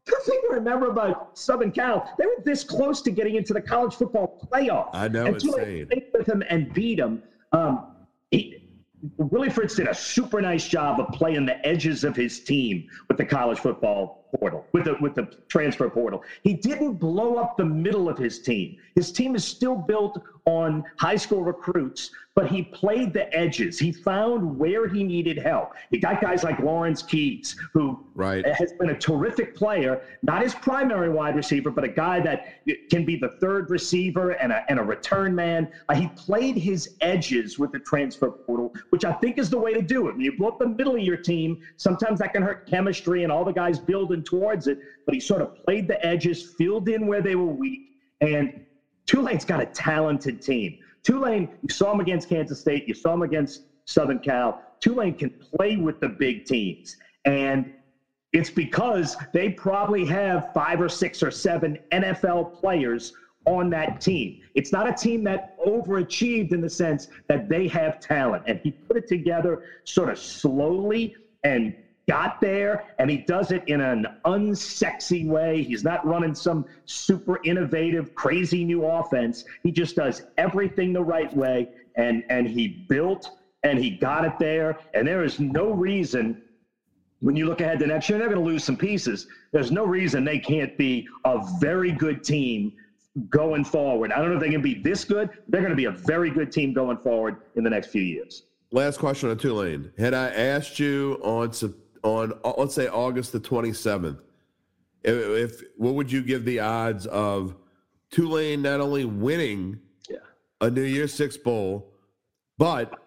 C: the thing to remember about Southern Cal, they were this close to getting into the college football playoff.
A: I know,
C: and
A: insane.
C: With him and beat him. Um, he, Willie Fritz did a super nice job of playing the edges of his team with the college football portal, with the with the transfer portal. He didn't blow up the middle of his team. His team is still built on high school recruits, but he played the edges. He found where he needed help. He got guys like Lawrence Keys, who
A: Right.
C: has been a terrific player, not his primary wide receiver, but a guy that can be the third receiver and a, and a return man. Uh, he played his edges with the transfer portal, which I think is the way to do it. When you blow up the middle of your team, sometimes that can hurt chemistry and all the guys building towards it, but he sort of played the edges, filled in where they were weak, and Tulane's got a talented team. Tulane, you saw him against Kansas State, you saw him against Southern Cal. Tulane can play with the big teams. And it's because they probably have five or six or seven NFL players on that team. It's not a team that overachieved in the sense that they have talent. And he put it together sort of slowly and got there and he does it in an unsexy way. He's not running some super innovative, crazy new offense. He just does everything the right way and and he built and he got it there. And there is no reason when you look ahead to next year, they're going to lose some pieces. There's no reason they can't be a very good team going forward. I don't know if they can be this good. They're going to be a very good team going forward in the next few years.
A: Last question on Tulane. Had I asked you on on let's say August the twenty seventh, if, if what would you give the odds of Tulane not only winning
C: Yeah.
A: a New Year's Six bowl, but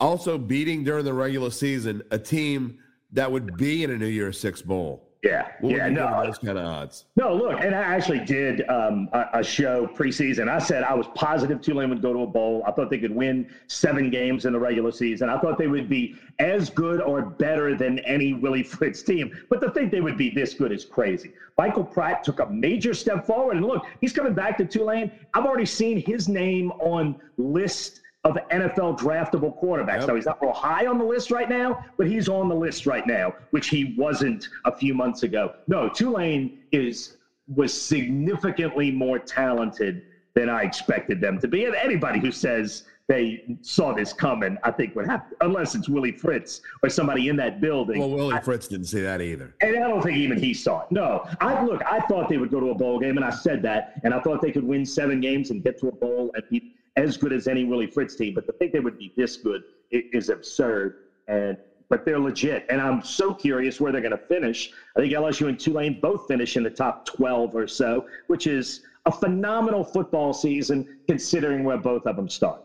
A: also beating during the regular season a team that would be in a New Year's Six bowl?
C: Yeah,
A: What
C: yeah, no,
A: those kind of odds?
C: No, look, and I actually did um, a, a show preseason. I said I was positive Tulane would go to a bowl. I thought they could win seven games in the regular season. I thought they would be as good or better than any Willie <laughs> Fritz team. But to think they would be this good is crazy. Michael Pratt took a major step forward, and look, he's coming back to Tulane. I've already seen his name on list of NFL draftable quarterbacks.
A: Yep.
C: Now he's not real high on the list right now, but he's on the list right now, which he wasn't a few months ago. No, Tulane is was significantly more talented than I expected them to be. And anybody who says they saw this coming, I think would have, unless it's Willie Fritz or somebody in that building.
A: Well, Willie Fritz didn't see that either.
C: And I don't think even he saw it. No, I look. I thought they would go to a bowl game, and I said that, and I thought they could win seven games and get to a bowl and be as good as any Willie Fritz team. But to think they would be this good is absurd. And but they're legit, and I'm so curious where they're going to finish. I think LSU and Tulane both finish in the top 12 or so, which is a phenomenal football season considering where both of them started.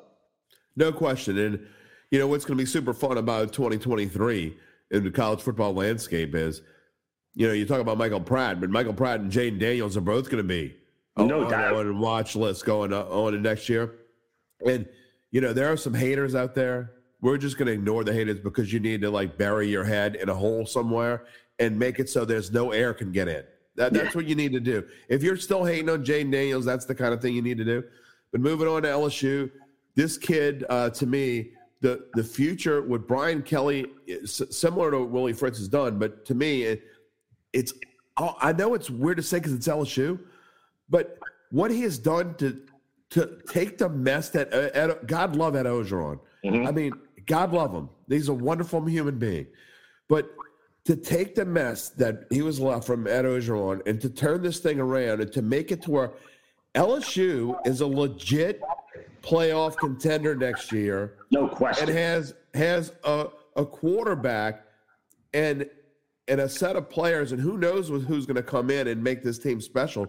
A: No question. And you know what's going to be super fun about 2023 in the college football landscape is, you know, you talk about Michael Pratt, but Michael Pratt and Jayden Daniels are both going to be
C: No
A: on,
C: doubt.
A: on watch list going on, on to next year. And you know, there are some haters out there. We're just going to ignore the haters because you need to like bury your head in a hole somewhere and make it so there's no air can get in. That, that's what you need to do. If you're still hating on Jayden Daniels, that's the kind of thing you need to do. But moving on to LSU, this kid, uh, to me, the the future with Brian Kelly, is similar to what Willie Fritz has done, but to me, it, it's. I know it's weird to say because it's LSU, but what he has done to to take the mess that uh, Ed, God love Ed Orgeron. I mean, God love him. He's a wonderful human being, but to take the mess that he was left from Ed Orgeron and to turn this thing around and to make it to where LSU is a legit playoff contender next year
C: No
A: and
C: question.
A: has has a, a quarterback and and a set of players, and who knows who's going to come in and make this team special.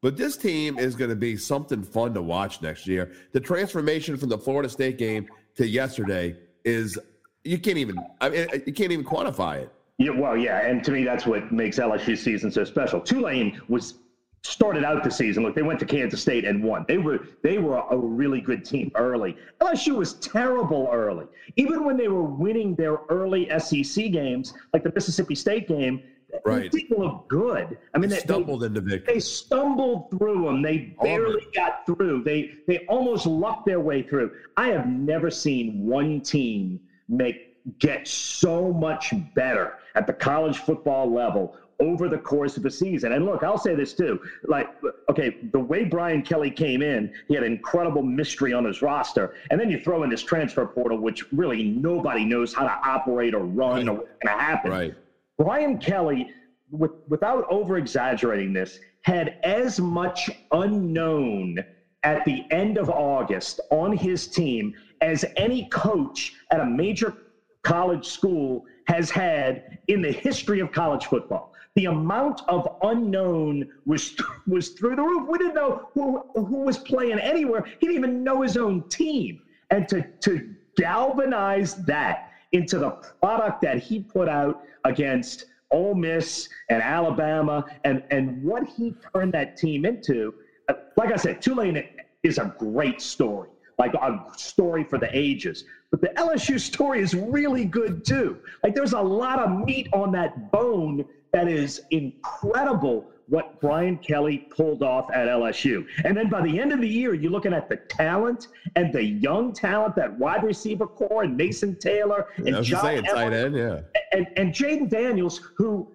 A: But this team is going to be something fun to watch next year. The transformation from the Florida State game to yesterday is you can't even I mean, you can't even quantify it.
C: Yeah, well, yeah, and to me that's what makes LSU season so special. Tulane was started out the season. Look, they went to Kansas State and won. They were they were a really good team early. LSU was terrible early. Even when they were winning their early SEC games, like the Mississippi State game,
A: Right.
C: They didn't look good. I mean,
A: they,
C: they
A: stumbled
C: they,
A: into victory.
C: They stumbled through them. They barely got through. They they almost lucked their way through. I have never seen one team make get so much better at the college football level over the course of a season. And look, I'll say this too. Like, okay, the way Brian Kelly came in, he had incredible mystery on his roster. And then you throw in this transfer portal, which really nobody knows how to operate or run right. or what's going to happen.
A: Right.
C: Brian Kelly, with, without over exaggerating this, had as much unknown at the end of August on his team as any coach at a major college school has had in the history of college football. The amount of unknown was was through the roof. We didn't know who, who was playing anywhere. He didn't even know his own team. And to to galvanize that into the product that he put out against Ole Miss and Alabama and, and what he turned that team into. Uh, like I said, Tulane is a great story, like a story for the ages. But the LSU story is really good too. Like there's a lot of meat on that bone that is incredible what Brian Kelly pulled off at LSU. And then by the end of the year, you're looking at the talent and the young talent, that wide receiver core, and Mason Taylor and
A: yeah,
C: John
A: saying, tight end, yeah.
C: And, and Jayden Daniels, who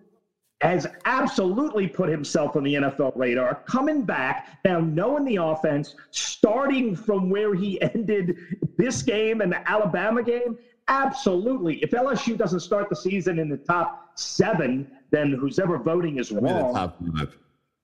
C: has absolutely put himself on the NFL radar, coming back now, knowing the offense, starting from where he <laughs> ended this game and the Alabama game. Absolutely. If LSU doesn't start the season in the top seven, then who's ever voting is wrong. The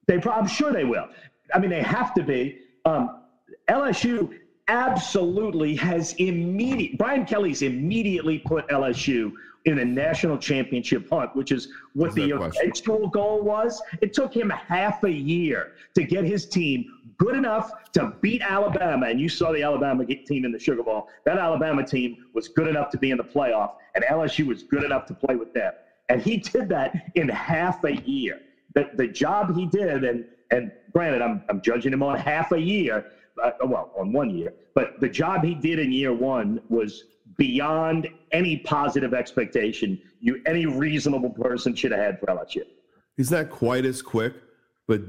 C: they, I'm sure they will. I mean, they have to be. Um, LSU absolutely has immediate. Brian Kelly's immediately put LSU in a national championship hunt, which is what the eventual goal was. It took him half a year to get his team good enough to beat Alabama. And you saw the Alabama team in the Sugar Bowl. That Alabama team was good enough to be in the playoff, and LSU was good enough to play with them. And he did that in half a year. The, the job he did, and, and granted, I'm, I'm judging him on half a year, uh, well, on one year, but the job he did in year one was beyond any positive expectation you any reasonable person should have had for LSU.
A: He's not quite as quick, but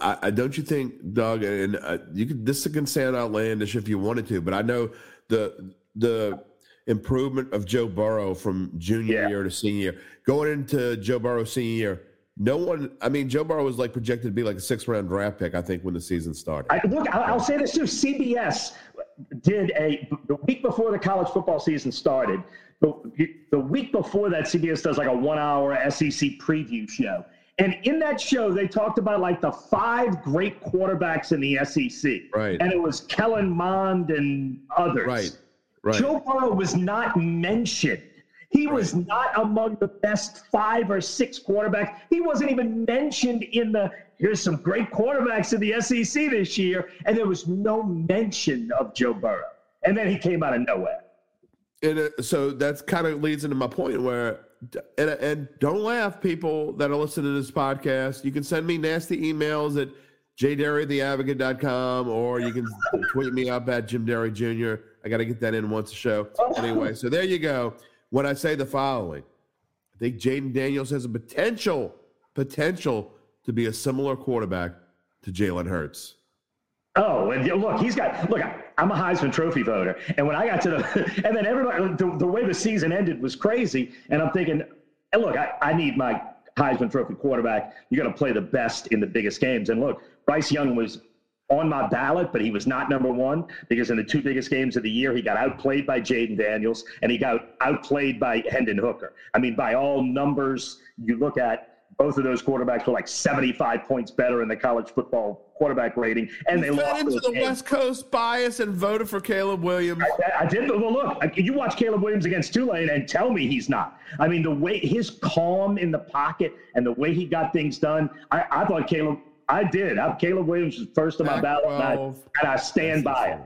A: I, I don't you think, Doug? And uh, you could this can sound outlandish if you wanted to, but I know the the improvement of Joe Burrow from junior yeah. year to senior year, going into Joe Burrow senior year. No one, I mean, Joe Burrow was like projected to be like a six round draft pick, I think, when the season started.
C: I, look, I'll, I'll say this too. CBS did a the week before the college football season started. The, the week before that, CBS does like a one hour SEC preview show. And in that show, they talked about like the five great quarterbacks in the SEC.
A: Right.
C: And it was Kellen Mond and others.
A: Right. Right.
C: Joe Burrow was not mentioned. He right. was not among the best five or six quarterbacks. He wasn't even mentioned in the here's some great quarterbacks in the SEC this year, and there was no mention of Joe Burrow. And then he came out of nowhere.
A: And uh, so that kind of leads into my point where, and, and don't laugh, people that are listening to this podcast. You can send me nasty emails at jderry@theadvocate.com or you can <laughs> tweet me up at Jim Derry Jr. I got to get that in once a show. Anyway, so there you go. When I say the following, I think Jayden Daniels has a potential, potential to be a similar quarterback to Jalen Hurts.
C: Oh, and look, he's got look. I'm a Heisman Trophy voter, and when I got to the, <laughs> and then everybody, the, the way the season ended was crazy, and I'm thinking, and look, I, I need my Heisman Trophy quarterback. You got to play the best in the biggest games, and look, Bryce Young was on my ballot, but he was not number one because in the two biggest games of the year, he got outplayed by Jayden Daniels and he got outplayed by Hendon Hooker. I mean, by all numbers you look at, both of those quarterbacks were like 75 points better in the college football quarterback rating, and
A: you
C: they
A: fed
C: lost
A: into the
C: games.
A: West Coast bias and voted for Caleb Williams.
C: I, I did. Well, look, you watch Caleb Williams against Tulane and tell me he's not. I mean, the way his calm in the pocket and the way he got things done, I, I thought Caleb. I did. I, Caleb Williams was first on my ballot, and I,
A: Pac-12.
C: and I stand by it.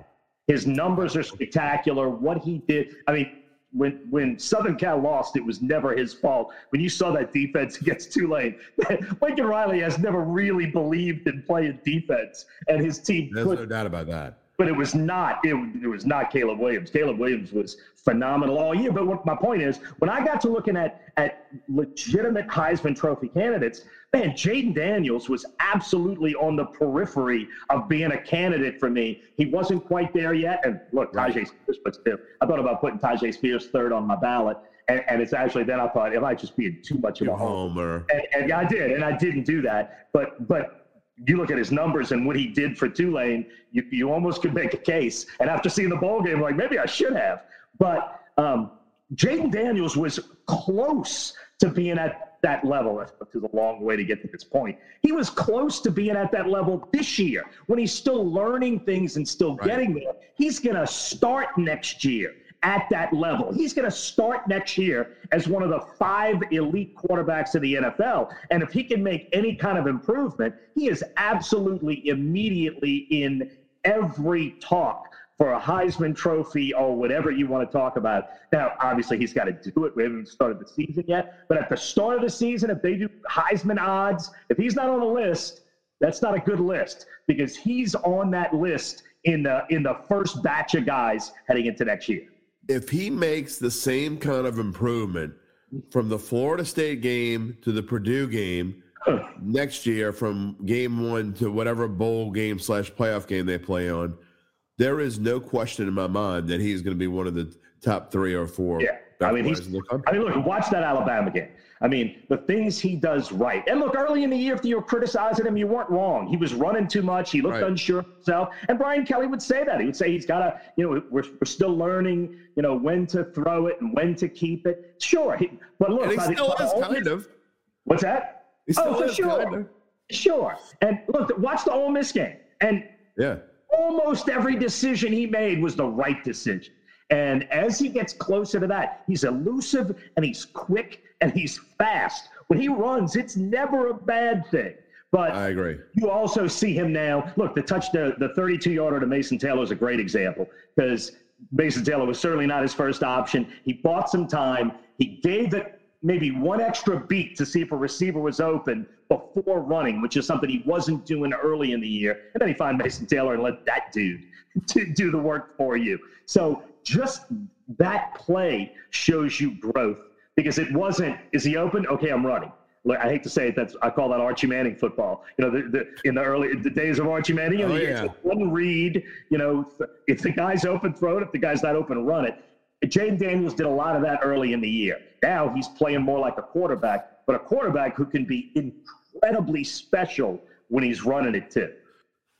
C: His numbers are spectacular. What he did, I mean, when when Southern Cal lost, it was never his fault. When you saw that defense <laughs> against Tulane, <laughs> Lincoln Riley has never really believed in playing defense, and his team
A: There's
C: put
A: no doubt about that.
C: but it was not it, it was not Caleb Williams. Caleb Williams was phenomenal all year. But what my point is, when I got to looking at at legitimate Heisman Trophy candidates, man, Jayden Daniels was absolutely on the periphery of being a candidate for me. He wasn't quite there yet. And look, Tyjae Spears, but still, I thought about putting Tyjae Spears third on my ballot. And, and it's actually then I thought it might just be too much of a.
A: Homer.
C: And, and I did, and I didn't do that. But but you look at his numbers and what he did for Tulane, you, you almost could make a case. And after seeing the bowl game, like maybe I should have. But um, Jayden Daniels was close to being at that level. That's which is a long way to get to this point. He was close to being at that level this year when he's still learning things and still getting there. He's going to start next year at that level. He's going to start next year as one of the five elite quarterbacks of the NFL. And if he can make any kind of improvement, he is absolutely immediately in every talk for a Heisman Trophy or whatever you want to talk about. Now, obviously, he's got to do it. We haven't started the season yet. But at the start of the season, if they do Heisman odds, if he's not on the list, that's not a good list because he's on that list in the in the first batch of guys heading into next year.
A: If he makes the same kind of improvement from the Florida State game to the Purdue game next year, from game one to whatever bowl game slash playoff game they play on, there is no question in my mind that he's going to be one of the top three or four.
C: Yeah. I mean, he's,
A: in the country.
C: I mean, look, watch that Alabama game. I mean, the things he does right. And look, early in the year, if you were criticizing him, you weren't wrong. He was running too much. He looked
A: Right.
C: unsure of himself. And Brian Kelly would say that. He would say he's got to, you know, we're, we're still learning, you know, when to throw it and when to keep it. Sure. He, but look,
A: and he still is kind of.
C: What's that?
A: He oh, still
C: oh, for sure.
A: kind of.
C: Sure. And look, watch the Ole Miss game. And
A: Yeah.
C: Almost every decision he made was the right decision. And as he gets closer to that, he's elusive and he's quick and he's fast. When he runs, it's never a bad thing. But
A: I agree.
C: you also see him now. Look, the touch, the, the 32 yarder to Mason Taylor is a great example because Mason Taylor was certainly not his first option. He bought some time. He gave it maybe one extra beat to see if a receiver was open before running, which is something he wasn't doing early in the year. And then he found Mason Taylor and let that dude <laughs> do the work for you. So just that play shows you growth because it wasn't, is he open? Okay, I'm running. Look, I hate to say it, that's I call that Archie Manning football. You know, the, the, in the early the days of Archie Manning, you know,
A: Oh, yeah.
C: get one read. You know, if the guy's open, throw it. If the guy's not open, run it. Jayden Daniels did a lot of that early in the year. Now he's playing more like a quarterback, but a quarterback who can be incredibly special when he's running it too.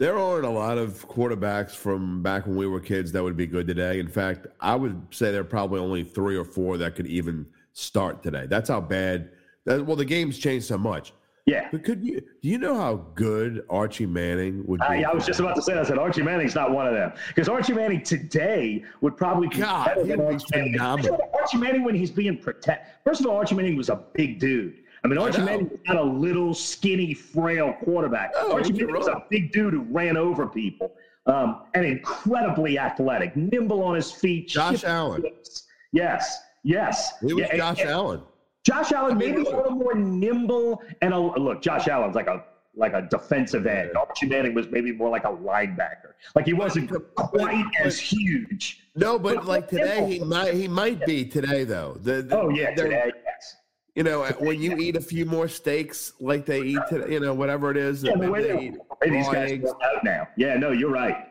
A: There aren't a lot of quarterbacks from back when we were kids that would be good today. In fact, I would say there are probably only three or four that could even start today. That's how bad. That, well, the game's changed so much.
C: Yeah.
A: But could you? Do you know how good Archie Manning would be?
C: I, I was just about to say, that. I said Archie Manning's not one of them because Archie Manning today would probably be
A: God,
C: better than Archie Manning. Archie Manning when he's being protected. First of all, Archie Manning was a big dude. I mean, Archie
A: know.
C: Manning was not a little skinny, frail quarterback.
A: No,
C: Archie Manning was a big dude who ran over people um, and incredibly athletic, nimble on his feet.
A: Josh Allen.
C: hips. Yes, yes.
A: He was
C: Yeah,
A: Josh
C: and-
A: Allen.
C: Josh Allen maybe a little more nimble and a, look. Josh Allen's like a like a defensive end. Archie Manning was maybe more like a linebacker. Like he wasn't quite as huge.
A: No, but
C: But
A: like today,
C: nimble.
A: he might he might be today though. The, the-
C: Oh yeah, today, yes.
A: You know, when you eat a few more steaks like they eat today, you know, whatever it is,
C: Yeah, the way
A: they
C: they,
A: eat
C: these
A: raw
C: guys
A: eggs.
C: out now. Yeah, no, you're right.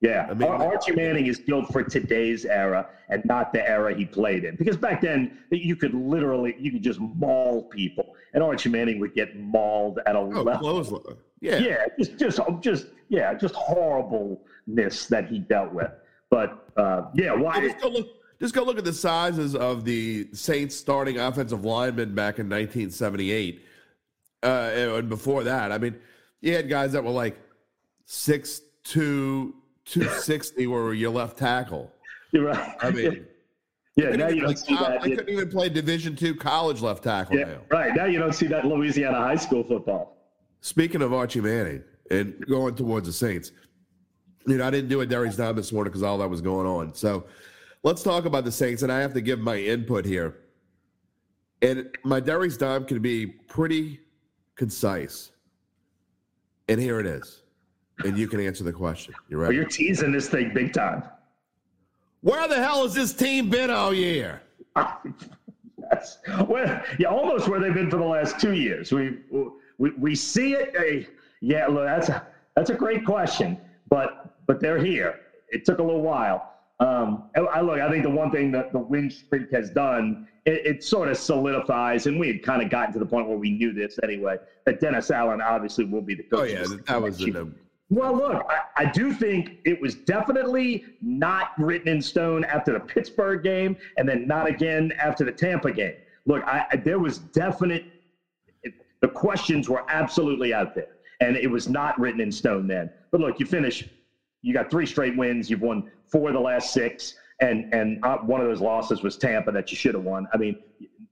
C: Yeah,
A: I mean-
C: Archie Manning is built for today's era and not the era he played in. Because back then, you could literally, you could just maul people, and Archie Manning would get mauled at a
A: Oh,
C: level.
A: Yeah.
C: yeah, just just just yeah, just horribleness that he dealt with. But uh, yeah, why?
A: just go look. Just go look at the sizes of the Saints starting offensive linemen back in 1978. Uh, and before that, I mean, you had guys that were like six two, two sixty, were your left tackle.
C: You're right.
A: I mean,
C: yeah, now you don't see that.
A: I couldn't even play Division two college left tackle
C: Yeah,
A: now.
C: right. Now you don't see that in Louisiana high school football.
A: Speaking of Archie Manning and going towards the Saints, you know, I didn't do a Derry's Dime this morning because all that was going on. So let's talk about the Saints, and I have to give my input here. And my Derry's Dime can be pretty concise. And here it is. And you can answer the question. You
C: But
A: ready?
C: you're teasing this thing big time.
A: Where the hell has this team been all year? <laughs>
C: That's well, yeah, almost where they've been for the last two years. We we, we see it. Hey, yeah, look, that's a that's a great question, but but they're here. It took a little while. Um, I, look. I think the one thing that the win streak has done, it, it sort of solidifies, and we had kind of gotten to the point where we knew this anyway. That Dennis Allen obviously will be the coach.
A: Oh, yeah. That was.
C: Well, look, I, I do think it was definitely not written in stone after the Pittsburgh game, and then not again after the Tampa game. Look, I, I, there was definite. It, the questions were absolutely out there, and it was not written in stone then. But look, you finish. You got three straight wins. You've won four of the last six, and and uh, one of those losses was Tampa that you should have won. I mean,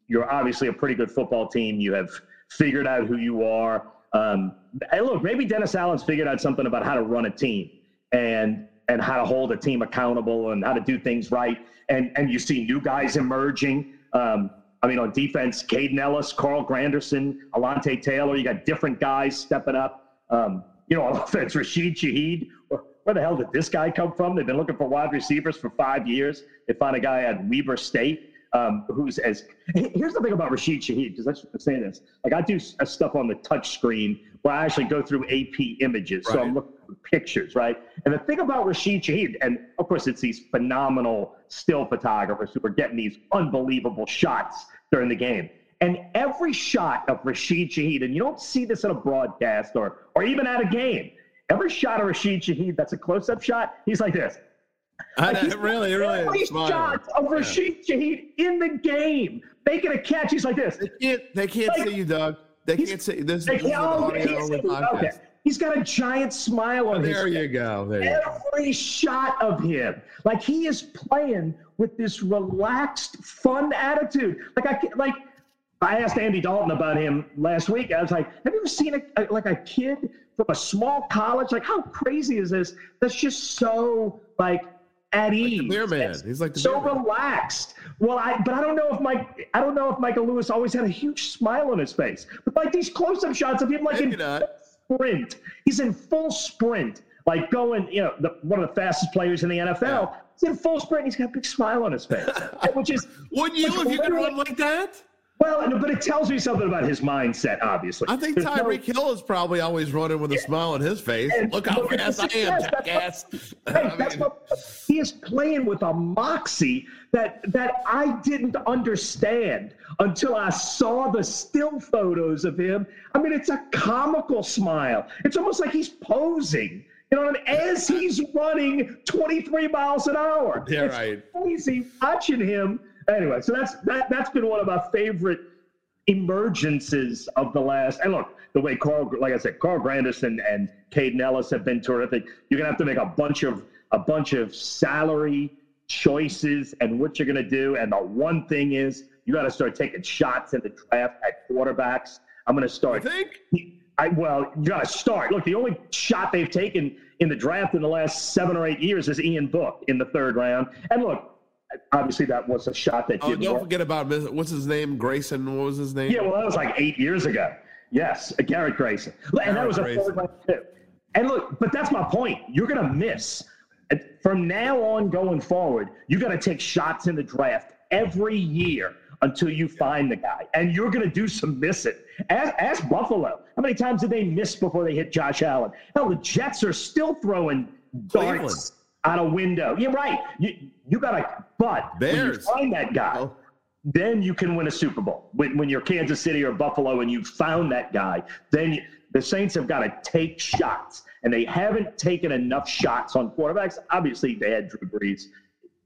C: you're obviously a pretty good football team. You have figured out who you are. Um, and look, maybe Dennis Allen's figured out something about how to run a team and and how to hold a team accountable and how to do things right. And and you see new guys emerging. Um, I mean, on defense, Kaden Elliss, Carl Granderson, Alontae Taylor. You got different guys stepping up. Um, you know, on <laughs> offense, Rashid Shaheed. Where, the hell did this guy come from? They've been looking for wide receivers for five years. They find a guy at Weber State um, who's as here's the thing about Rashid Shaheed because I should say this. Like I do stuff on the touch screen where I actually go through AP images, so I'm looking for pictures, right? And the thing about Rashid Shaheed, and of course it's these phenomenal still photographers who are getting these unbelievable shots during the game. And every shot of Rashid Shaheed, and you don't see this in a broadcast or or even at a game. Every shot of Rashid Shaheed that's a close-up shot, he's like this.
A: I,
C: Like,
A: really, really.
C: Every
A: smiling.
C: shot of Rashid Shaheed in the game, making a catch. He's like this.
A: They can't, they can't
C: Like,
A: see you, Doug. They can't see. This,
C: They
A: this is an
C: can't- oh,
A: audio
C: he's-
A: only
C: okay.
A: podcast.
C: He's got a giant smile on oh, his
A: There you go. There you go.
C: every shot of him. Like he is playing with this relaxed, fun attitude. Like I like I asked Andy Dalton about him last week. I was like, "Have you ever seen a, a- like a kid from a small college? Like how crazy is this? That's just so like at ease.
A: Beer man. He's like
C: so
A: man.
C: relaxed. Well, I but I don't know if Mike I don't know if Michael Lewis always had a huge smile on his face. But like these close-up shots of him like
A: Maybe
C: in
A: not.
C: sprint. He's in full sprint, like going, you know, the, one of the fastest players in the NFL. He's in full sprint. And he's got a big smile on his face, which is <laughs>
A: Wouldn't you
C: Like,
A: if you could run like that?
C: Well, but it tells me something about his mindset. Obviously,
A: I think
C: There's no-
A: Tyreek Hill is probably always running with a smile on his face.
C: And
A: Look how
C: look at the
A: fast I am, jackass.
C: Hey, <laughs>
A: I mean,
C: what he is playing with a moxie that that I didn't understand until I saw the still photos of him. I mean, it's a comical smile. It's almost like he's posing. You know what I mean? As he's running 23 miles an hour.
A: Yeah,
C: it's
A: right.
C: Crazy watching him. Anyway, so that's that that's been one of my favorite emergences of the last. And look, the way Carl, like I said, Carl Granderson and Kaden Elliss have been terrific. You're gonna have to make a bunch of a bunch of salary choices and what you're gonna do. And the one thing is, you got to start taking shots in the draft at quarterbacks. I'm gonna start.
A: think.
C: I well, you got to start. Look, the only shot they've taken in the draft in the last seven or eight years is Ian Book in the third round. And look, obviously that was a shot that
A: Oh,
C: didn't
A: don't
C: work.
A: forget about what's his name? Grayson. What was his name?
C: Yeah, well, that was like eight years ago. Yes, uh, Garrett Grayson, and that
A: Garrett
C: was a
A: Grayson.
C: third round too. And look, but that's my point. You're going to miss from now on going forward. You got to take shots in the draft every year until you find the guy, and you're going to do some missing. Ask, ask Buffalo. How many times did they miss before they hit Josh Allen? Hell, the Jets are still throwing darts out a window. You're right. You you got to, but when you find that guy
A: Oh,
C: then you can win a Super Bowl. When, when you're Kansas City or Buffalo and you found that guy, then you, the Saints have got to take shots, and they haven't taken enough shots on quarterbacks. Obviously, they had Drew Brees;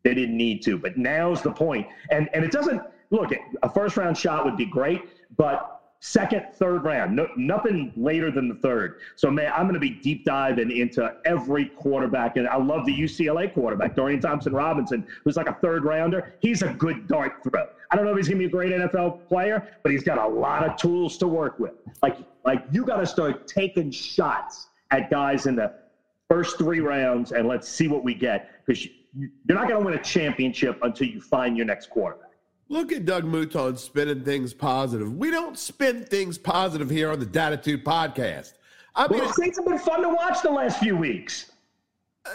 C: they didn't need to, but now's the point. And and it doesn't look a first round shot would be great, but second, third round. No, nothing later than the third. So, man, I'm going to be deep diving into every quarterback. And I love the UCLA quarterback, Dorian Thompson Robinson, who's like a third rounder. He's a good dart throw. I don't know if he's going to be a great NFL player, but he's got a lot of tools to work with. Like, like you got to start taking shots at guys in the first three rounds, and let's see what we get because you're not going to win a championship until you find your next quarterback.
A: Look at Doug Mouton spinning things positive. We don't spin things positive here on the Datitude podcast.
C: I mean, well, the Saints have been fun to watch the last few weeks.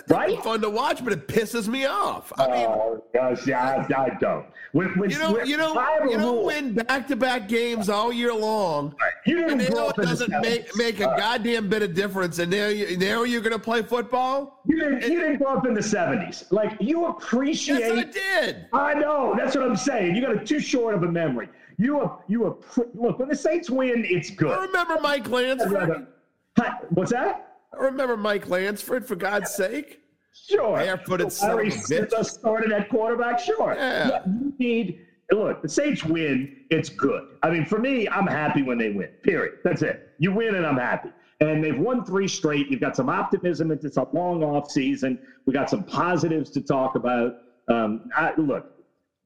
C: Right?
A: Fun to watch, but it pisses me off. I mean,
C: oh gosh, yeah, I, I don't.
A: When, when, you know, you know, you don't win back-to-back games all year long.
C: Right. You didn't and up
A: it doesn't make make a uh, goddamn bit of difference. And now, you, now you're going to play football.
C: You didn't. And, you didn't grow up in the '70s. Like you appreciate.
A: Yes, I did.
C: I know. That's what I'm saying. You got a too short of a memory. You are. You are. Look, when the Saints win, it's good.
A: I remember Mike Lansford.
C: What's that?
A: I remember Mike Lansford, for God's sake.
C: Sure.
A: Barefooted son
C: Larry just started at quarterback. Sure.
A: Yeah. yeah.
C: You need look. The Saints win. It's good. I mean, for me, I'm happy when they win. Period. That's it. You win, and I'm happy. And they've won three straight. You've got some optimism. It's a long off season. We got some positives to talk about. Um, I, look,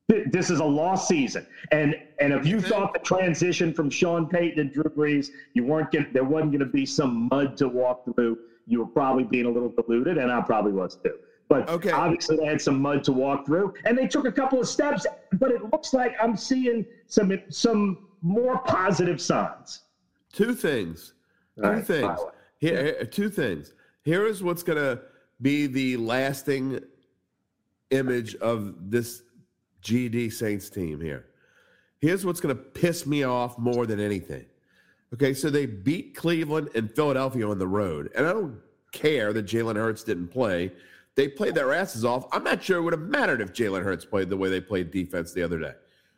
C: this is a lost season, and and if you thought the transition from Sean Payton and Drew Brees, you weren't getting there wasn't going to be some mud to walk through. You were probably being a little deluded, and I probably was too. But okay. obviously, they had some mud to walk through, and they took a couple of steps. But it looks like I'm seeing some some more positive signs.
A: Two things. Two right, things. Here, two things. Here is what's going to be the lasting image of this GD Saints team here. Here's what's going to piss me off more than anything. Okay, so they beat Cleveland and Philadelphia on the road. And I don't care that Jalen Hurts didn't play. They played their asses off. I'm not sure it would have mattered if Jalen Hurts played the way they played defense the other day,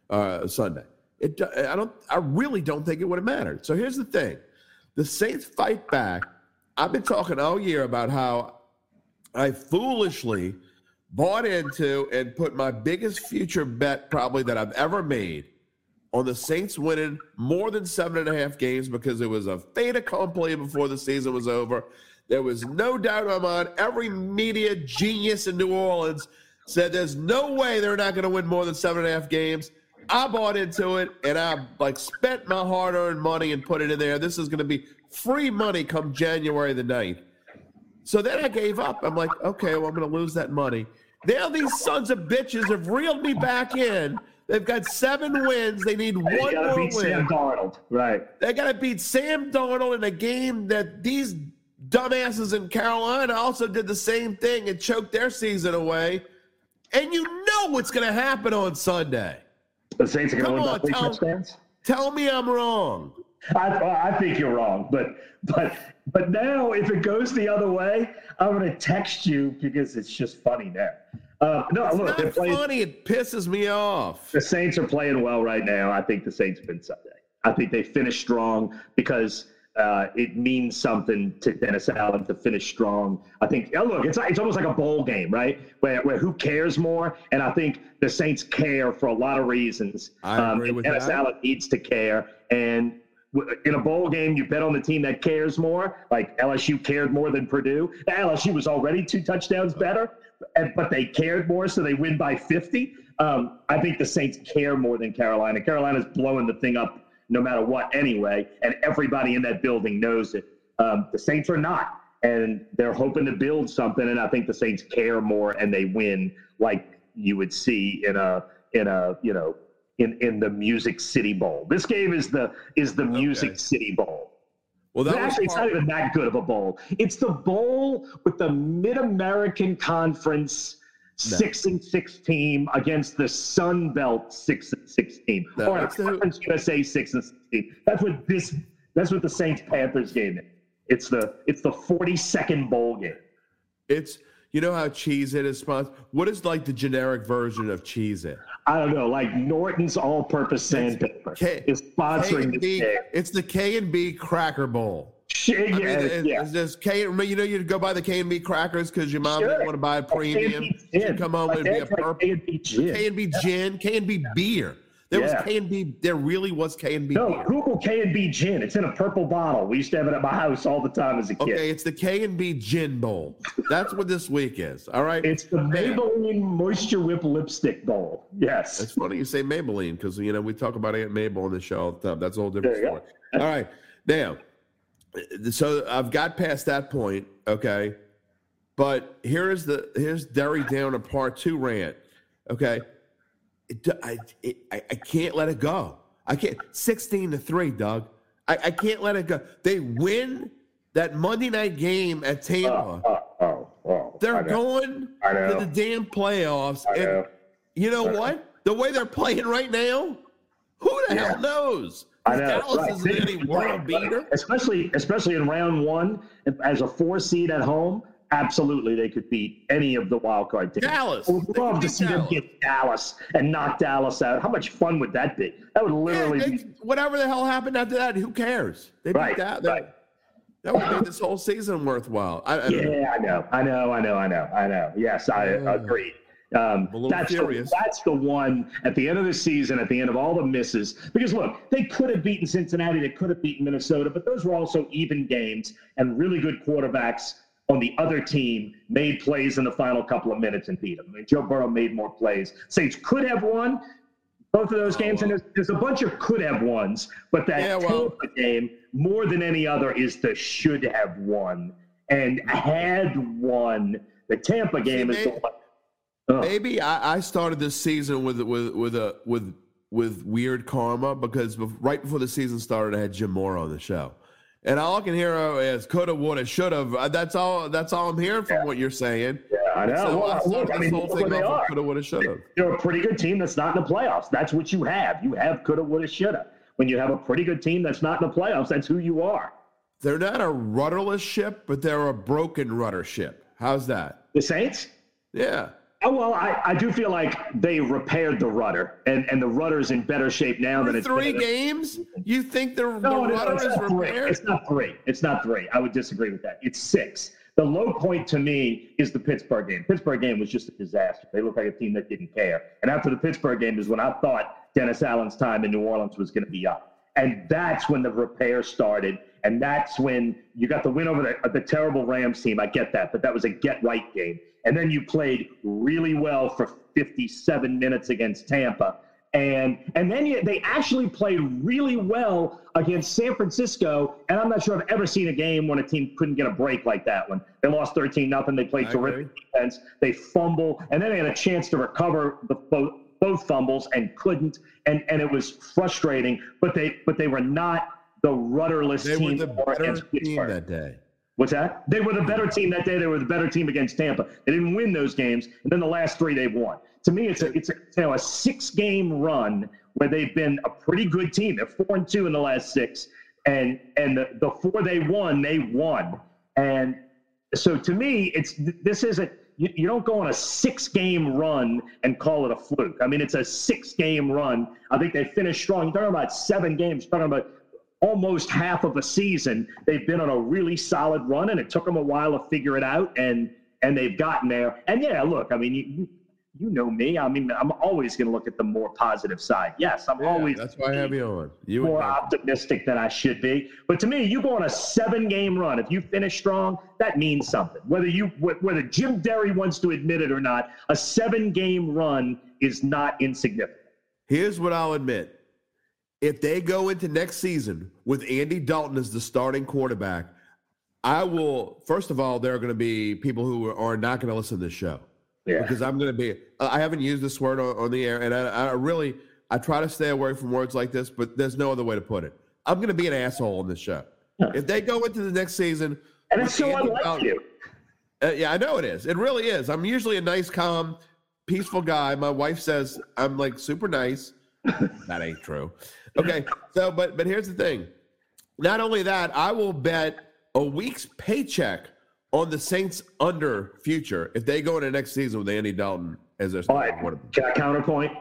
A: uh, Sunday. It, I don't. I really don't think it would have mattered. So here's the thing: the Saints fight back. I've been talking all year about how I foolishly bought into and put my biggest future bet probably that I've ever made on the Saints winning more than seven and a half games because it was a fait accompli before the season was over. There was no doubt in my mind. Every media genius in New Orleans said there's no way they're not going to win more than seven and a half games. I bought into it and I like spent my hard-earned money and put it in there. This is going to be free money come January the 9th. So then I gave up. I'm like, okay, well, I'm going to lose that money. Now these sons of bitches have reeled me back in. They've got seven wins. They need one more
C: beat
A: win.
C: Sam Darnold, right?
A: They got to beat Sam Darnold in a game that these dumbasses in Carolina also did the same thing and choked their season away. And you know what's going to happen on Sunday.
C: The Saints are going to win by three touchdowns.
A: Tell me I'm wrong.
C: I, I think you're wrong, but but but now if it goes the other way, I'm going to text you because it's just funny now. Uh, no,
A: it's
C: look,
A: not playing, funny. It pisses me off.
C: The Saints are playing well right now. I think the Saints win Sunday. I think they finish strong because uh, it means something to Dennis Allen to finish strong. I think. Oh, look, it's it's almost like a bowl game, right? Where where who cares more? And I think the Saints care for a lot of reasons.
A: I um, agree with
C: Dennis
A: that.
C: Allen needs to care, and in a bowl game, you bet on the team that cares more. Like LSU cared more than Purdue. LSU was already two touchdowns better, but they cared more, so they win by 50. Um, I think the Saints care more than Carolina. Carolina's blowing the thing up no matter what anyway, and everybody in that building knows it. Um, the Saints are not, and they're hoping to build something, and I think the Saints care more and they win like you would see in a in a you know in in the Music City Bowl. This game is the is the Music. City Bowl. Well, that actually, it's not even that good of a bowl. It's the bowl with the Mid American Conference no. six and six team against the Sun Belt six and six team, no, or Conference USA six and six team. That's what this. That's what the Saints Panthers game is. It's the it's the forty second bowl game.
A: It's you know how Cheez It is sponsored? What is like the generic version of Cheez It?
C: I don't know. Like Norton's all purpose sandpaper K, is sponsoring
A: this game. It's the K and B Cracker Bowl.
C: Yeah, I mean,
A: yeah. Is this K? You know, you go buy the K and B crackers because your mom sure. didn't want to buy a premium. You come home and be a purple K B K and B gin, K and B beer. There
C: Yeah.
A: was K and B. There really was K and B.
C: No,
A: beer.
C: Google K and B gin. It's in a purple bottle. We used to have it at my house all the time as a kid.
A: Okay, it's the K and B Gin Bowl. That's what this week is. All right.
C: It's the Maybelline Moisture Whip Lipstick Bowl. Yes.
A: It's funny you say Maybelline because you know we talk about Aunt Mabel on the show all the time. That's a whole different story. All right, now, so I've got past that point. Okay, but here's the here's Derry down a part two rant. Okay, it, I, it, I I can't let it go. I can't. Sixteen to three, Doug. I, I can't let it go. They win that Monday night game at Tampa.
C: Oh, oh, oh. oh I
A: They're going to the damn playoffs.
C: I
A: and
C: know.
A: you know what? The way they're playing right now, who the
C: Yeah.
A: hell knows?
C: I know.
A: Dallas
C: right.
A: isn't any world beater.
C: Especially, especially in round one, as a four seed at home, absolutely they could beat any of the wild card teams.
A: Dallas.
C: I would love to
A: beat
C: see them get Dallas and knock Dallas out. How much fun would that be? That would
A: Yeah,
C: literally
A: they-
C: be
A: whatever the hell happened after that, who cares? They beat
C: Right,
A: that. That,
C: right.
A: that would make this whole season worthwhile. I, I,
C: Yeah, I know, I know, I know, I know, I know. Yes, I
A: Yeah.
C: agree. Um, that's the, that's the one at the end of the season, at the end of all the misses. Because look, they could have beaten Cincinnati, they could have beaten Minnesota, but those were also even games, and really good quarterbacks on the other team made plays in the final couple of minutes and beat them. I mean, Joe Burrow made more plays. Saints could have won both of those oh, games, and there's, there's a bunch of could have ones, but that
A: Yeah, well-
C: game, more than any other, is the should have won and had won. The Tampa game is the
A: maybe-
C: one. Oh,
A: Maybe I, I started this season with with with a with with weird karma because right before the season started, I had Jim Mora on the show, and all I can hear is coulda, woulda, shoulda. Uh, That's all. That's all I'm hearing from what you're saying.
C: Yeah, I know.
A: So
C: well,
A: I
C: look, I mean,
A: whole thing
C: they are.
A: coulda, woulda, shoulda.
C: They're a pretty good team that's not in the playoffs. That's what you have. You have coulda, woulda, shoulda. When you have a pretty good team that's not in the playoffs, that's who you are.
A: They're not a rudderless ship, but they're a broken rudder ship. How's that?
C: The Saints.
A: Yeah.
C: Oh, well, I, I do feel like they repaired the rudder, and, and the rudder is in better shape now than it's
A: three games, you think the, the
C: No, no,
A: rudder
C: it's
A: is
C: not three.
A: repaired?
C: It's not three. It's not three. I would disagree with that. It's six. The low point to me is the Pittsburgh game. Pittsburgh game was just a disaster. They looked like a team that didn't care. And after the Pittsburgh game is when I thought Dennis Allen's time in New Orleans was going to be up. And that's when the repair started. And that's when you got the win over the, the terrible Rams team. I get that, but that was a get right game. And then you played really well for 57 minutes against Tampa. And and then you, they actually played really well against San Francisco. And I'm not sure I've ever seen a game when a team couldn't get a break like that one. They lost 13 nothing. They played terrific defense. They fumble, and then they had a chance to recover the both both fumbles and couldn't. And and it was frustrating. But they but they were not the rudderless
A: They were
C: team
A: the
C: they were
A: better team that day.
C: What's that? They were the better team that day. They were the better team against Tampa. They didn't win those games, and then the last three they've won. To me, it's a it's a, you know, a six game run where they've been a pretty good team. They're four and two in the last six, and and the, the four they won, they won. And so to me, it's this isn't you, you don't go on a six game run and call it a fluke. I mean, it's a six game run. I think they finished strong. You're talking about seven games. You're talking about almost half of a season. They've been on a really solid run, and it took them a while to figure it out, and and they've gotten there. And yeah, look, I mean, you you know me. I mean, I'm always going to look at the more positive side. Yes, I'm
A: Yeah,
C: always
A: that's why I have you on. You
C: more optimistic than I should be. But to me, you go on a seven game run. If you finish strong, that means something. Whether you whether Jim Derry wants to admit it or not, a seven game run is not insignificant.
A: Here's what I'll admit. If they go into next season with Andy Dalton as the starting quarterback, I will, first of all, there are going to be people who are not going to listen to this show
C: Yeah.
A: because I'm going to be, I haven't used this word on, on the air, and I, I really, I try to stay away from words like this, but there's no other way to put it. I'm going to be an asshole on this show. If they go into the next season,
C: And it's so
A: Andy
C: unlike
A: Dalton-
C: you.
A: uh, yeah, I know it is. It really is. I'm usually a nice, calm, peaceful guy. My wife says I'm like super nice. <laughs> that ain't true. Okay, so but but here's the thing. Not only that, I will bet a week's paycheck on the Saints under future if they go into next season with Andy Dalton as their
C: All right.
A: quarterback.
C: Can I counterpoint?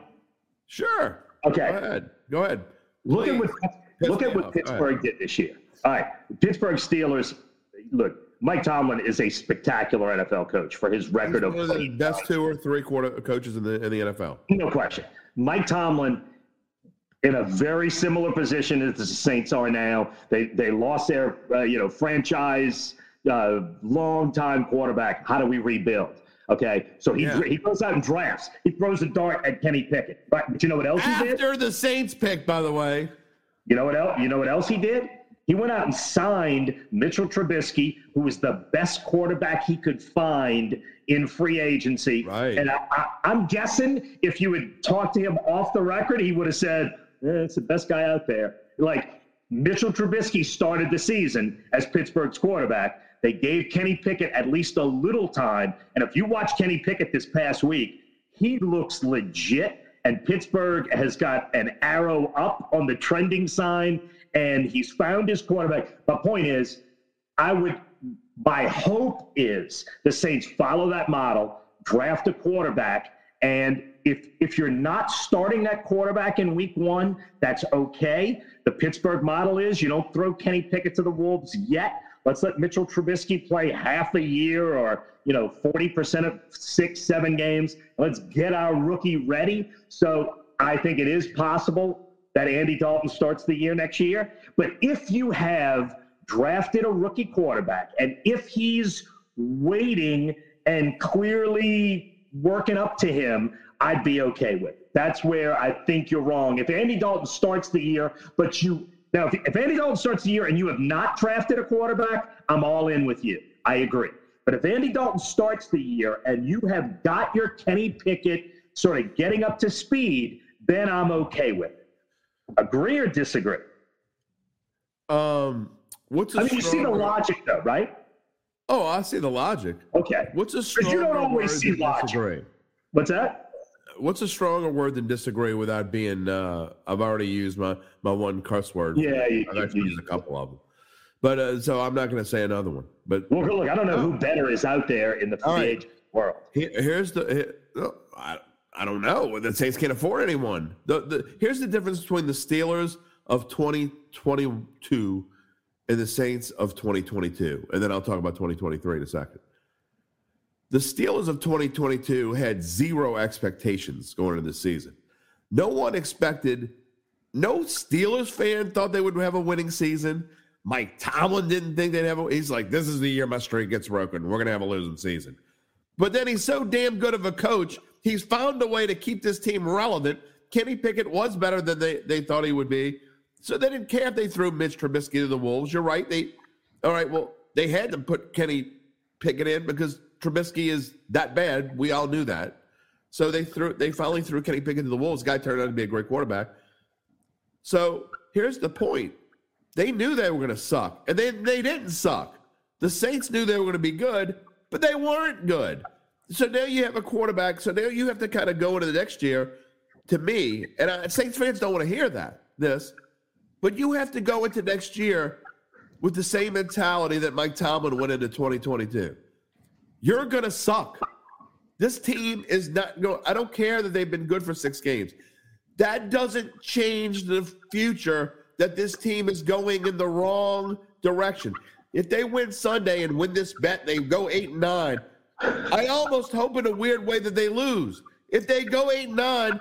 A: Sure.
C: Okay.
A: Go ahead. Go ahead.
C: Look at what
A: Piss
C: look at what
A: off.
C: Pittsburgh did this year. All right, Pittsburgh Steelers. Look, Mike Tomlin is a spectacular NFL coach for his record of
A: One of the best two or three quarter coaches in the in the NFL.
C: no question. Mike Tomlin in a very similar position as the Saints are now. They they lost their uh, you know franchise uh, long time quarterback. How do we rebuild? Okay, so he yeah. he goes out and drafts. He throws a dart at Kenny Pickett. But, but you know what else
A: After
C: he did?
A: After the Saints pick, by the way.
C: You know what else? You know what else he did? He went out and signed Mitchell Trubisky, who was the best quarterback he could find in free agency.
A: Right.
C: And I, am guessing if you had talked to him off the record, he would have said, Eh, "It's the best guy out there." Like Mitchell Trubisky started the season as Pittsburgh's quarterback. They gave Kenny Pickett at least a little time. And if you watch Kenny Pickett this past week, he looks legit. And Pittsburgh has got an arrow up on the trending sign, and he's found his quarterback. My point is, I would, my hope is the Saints follow that model, draft a quarterback, and if if you're not starting that quarterback in week one, that's okay. The Pittsburgh model is you don't throw Kenny Pickett to the Wolves yet. Let's let Mitchell Trubisky play half a year or, you know, 40% of six, seven games. Let's get our rookie ready. So I think it is possible that Andy Dalton starts the year next year. But if you have drafted a rookie quarterback and if he's waiting and clearly working up to him, I'd be okay with. That's where I think you're wrong. If Andy Dalton starts the year, but you now, if, if Andy Dalton starts the year and you have not drafted a quarterback, I'm all in with you. I agree. But if Andy Dalton starts the year and you have got your Kenny Pickett sort of getting up to speed, then I'm okay with it. Agree or disagree?
A: Um, what's
C: I mean, you see the logic though, right?
A: Oh, I see the logic.
C: Okay.
A: What's a stronger you don't always see logic. Disagree?
C: What's that?
A: What's a stronger word than disagree without being? Uh, I've already used my my one cuss word.
C: Yeah,
A: you, I've actually you, used a couple of them, but uh, so I'm not going to say another one. But
C: well, look, I don't know who better is out there in the free right. agent world.
A: Here, here's the. Here, I, I don't know. The Saints can't afford anyone. The, the here's the difference between the Steelers of 2022 and the Saints of 2022, and then I'll talk about 2023 in a second. The Steelers of 2022 had zero expectations going into the season. No one expected, no Steelers fan thought they would have a winning season. Mike Tomlin didn't think they'd have a, he's like, this is the year my streak gets broken. We're going to have a losing season. But then he's so damn good of a coach, he's found a way to keep this team relevant. Kenny Pickett was better than they, they thought he would be. So they didn't care if they threw Mitch Trubisky to the Wolves. You're right. They, all right, well, they had to put Kenny Pickett in because Trubisky is that bad. We all knew that. So they threw they finally threw Kenny Pickett to the Wolves. Guy turned out to be a great quarterback. So here's the point. They knew they were going to suck, and they they didn't suck. The Saints knew they were going to be good, but they weren't good. So now you have a quarterback. So now you have to kind of go into the next year. To me, and Saints fans don't want to hear that this, but you have to go into next year with the same mentality that Mike Tomlin went into 2022. You're going to suck. This team is not going. I don't care that they've been good for six games. That doesn't change the future that this team is going in the wrong direction. If they win Sunday and win this bet, they go eight and nine. I almost hope in a weird way that they lose. If they go eight and nine,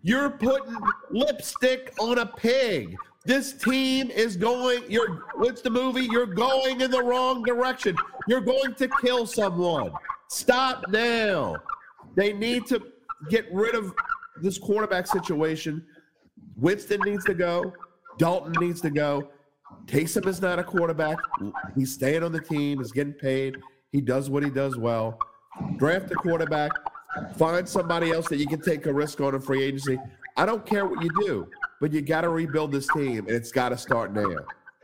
A: you're putting lipstick on a pig. This team is going, you're, what's the movie? You're going in the wrong direction. You're going to kill someone. Stop now. They need to get rid of this quarterback situation. Winston needs to go. Dalton needs to go. Taysom is not a quarterback. He's staying on the team. He's getting paid. He does what he does well. Draft a quarterback. Find somebody else that you can take a risk on in free agency. I don't care what you do but you got to rebuild this team, and it's got to start now.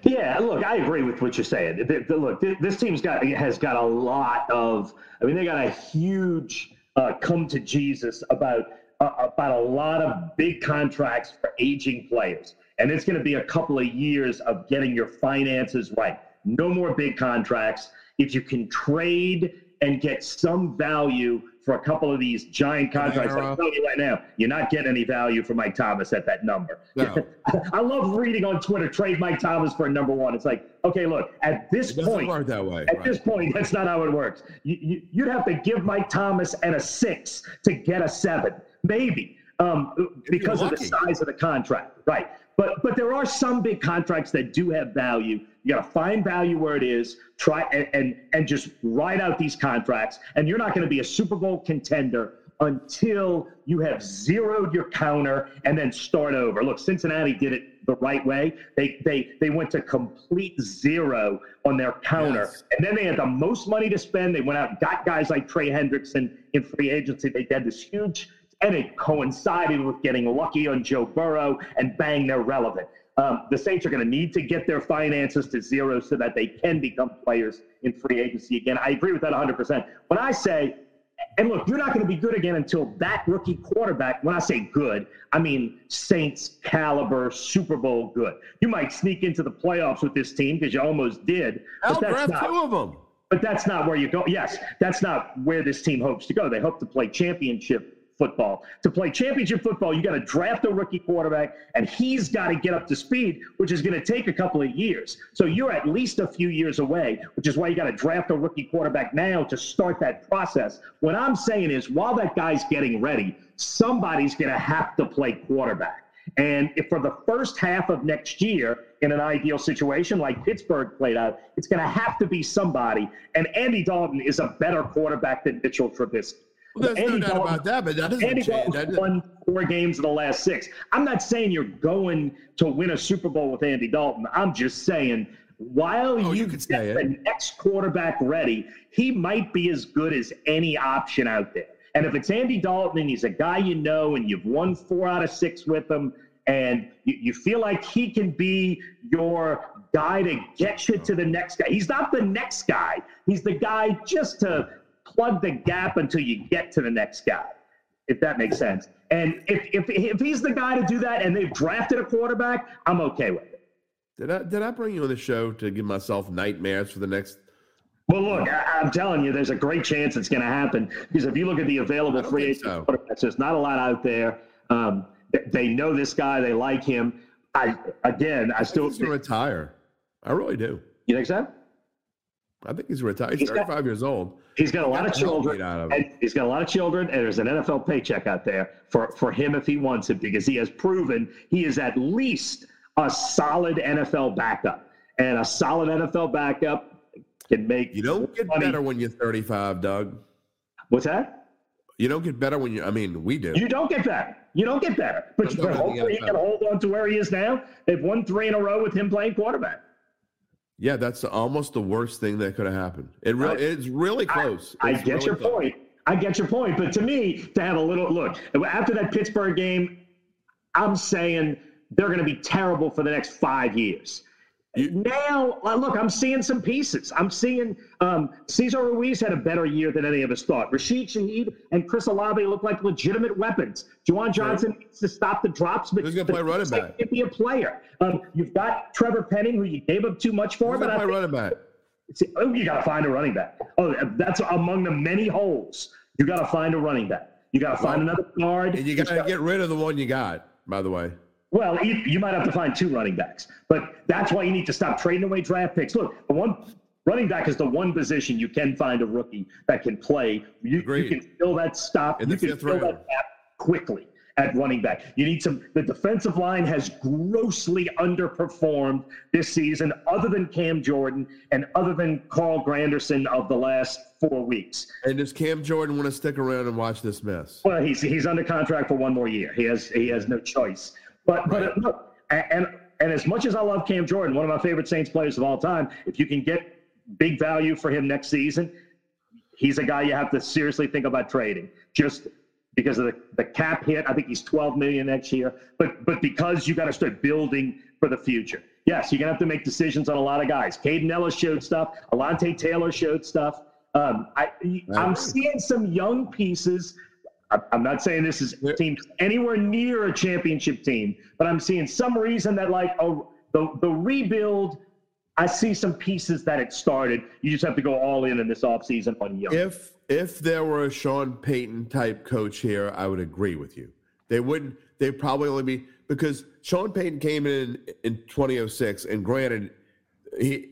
C: Yeah, look, I agree with what you're saying. Look, this team's got has got a lot of. I mean, they got a huge uh, come to Jesus about uh, about a lot of big contracts for aging players, and it's going to be a couple of years of getting your finances right. No more big contracts. If you can trade and get some value for a couple of these giant contracts. I'm telling you right now, you're not getting any value for Mike Thomas at that number. No. <laughs> I love reading on Twitter, trade Mike Thomas for a number one. It's like, okay, look, at this point,
A: work that way.
C: At right. this point, that's not how it works. You, you, you'd have to give Mike Thomas and a six to get a seven, maybe. um, because of the size of the contract, right? But but there are some big contracts that do have value. You got to find value where it is. Try and, and and just ride out these contracts. And you're not going to be a Super Bowl contender until you have zeroed your counter and then start over. Look, Cincinnati did it the right way. They they they went to complete zero on their counter, yes. and then they had the most money to spend. They went out and got guys like Trey Hendrickson in free agency. They did this huge, and it coincided with getting lucky on Joe Burrow, and bang, they're relevant. Um, the Saints are going to need to get their finances to zero so that they can become players in free agency again. I agree with that 100%. When I say and look, you're not going to be good again until that rookie quarterback, when I say good, I mean Saints caliber Super Bowl good. You might sneak into the playoffs with this team because you almost did.
A: I'll draft two of them.
C: But that's not where you go. Yes, that's not where this team hopes to go. They hope to play championship football. To play championship football, you got to draft a rookie quarterback, and he's got to get up to speed, which is going to take a couple of years. So you're at least a few years away, which is why you got to draft a rookie quarterback now to start that process. What I'm saying is, while that guy's getting ready, somebody's going to have to play quarterback. And if for the first half of next year, in an ideal situation like Pittsburgh played out, it's going to have to be somebody. And Andy Dalton is a better quarterback than Mitchell Trubisky.
A: Well, there's Andy no doubt Dalton, about that, but that doesn't Andy change. Dalton's
C: won four games in the last six. I'm not saying you're going to win a Super Bowl with Andy Dalton. I'm just saying while oh, you, you get the next quarterback ready, he might be as good as any option out there. And if it's Andy Dalton and he's a guy you know and you've won four out of six with him, and you, you feel like he can be your guy to get you to the next guy. He's not the next guy. He's the guy just to plug the gap until you get to the next guy, if that makes sense. And if, if, if he's the guy to do that and they've drafted a quarterback, I'm okay with it.
A: Did I, did I bring you on the show to give myself nightmares for the next
C: well, look, I, am telling you, there's a great chance it's going to happen because if you look at the available free agent so. quarterbacks, there's not a lot out there. Um, they know this guy, they like him. I again, I, I still
A: he's going to retire. I really do.
C: You think so?
A: I think he's retired. He's, he's 35 got, years old.
C: He's got a lot of children. Of and he's got a lot of children, and there's an NFL paycheck out there for, for him if he wants it because he has proven he is at least a solid NFL backup. And a solid NFL backup can make
A: You don't get money. better when you're 35, Doug.
C: What's that?
A: You don't get better when you I mean, we do.
C: You don't get better. You don't get better. But, but hopefully he can hold on to where he is now. They've won three in a row with him playing quarterback.
A: Yeah, that's almost the worst thing that could have happened. It really, it's really close.
C: I,
A: I
C: get really your close. point. I get your point. But to me, to have a little look after that Pittsburgh game, I'm saying they're going to be terrible for the next five years. You, now, look, I'm seeing some pieces. I'm seeing um, Cesar Ruiz had a better year than any of us thought. Rashid Shaheed and Chris Olave look like legitimate weapons. Juwan Johnson right. needs to stop the drops, but
A: who's going to play running back?
C: Can be a player. Um, you've got Trevor Penning, who you gave up too much for.
A: Who's
C: but
A: play running back?
C: Oh, you got to find a running back. Oh, that's among the many holes. You got to find a running back. You got to find well, another guard.
A: And you got to get rid of the one you got. By the way.
C: Well, you, you might have to find two running backs, but that's why you need to stop trading away draft picks. Look, the one running back is the one position you can find a rookie that can play. You, you can fill that stop. you can fill that gap quickly at running back. You need some. The defensive line has grossly underperformed this season, other than Cam Jordan and other than Carl Granderson of the last four weeks.
A: And does Cam Jordan want to stick around and watch this mess?
C: Well, he's he's under contract for one more year. He has he has no choice. But but look, and and as much as I love Cam Jordan, one of my favorite Saints players of all time, if you can get big value for him next season, he's a guy you have to seriously think about trading. Just because of the, the cap hit, I think he's 12 million next year. But but because you got to start building for the future. Yes, you're gonna have to make decisions on a lot of guys. Kaden Elliss showed stuff. Alontae Taylor showed stuff. Um, I, I'm seeing some young pieces I'm not saying this is team anywhere near a championship team, but I'm seeing some reason that like oh the the rebuild. I see some pieces that it started. You just have to go all in in this offseason on young.
A: If if there were a Sean Payton type coach here, I would agree with you. They wouldn't. They'd probably only be because Sean Payton came in in 2006, and granted, he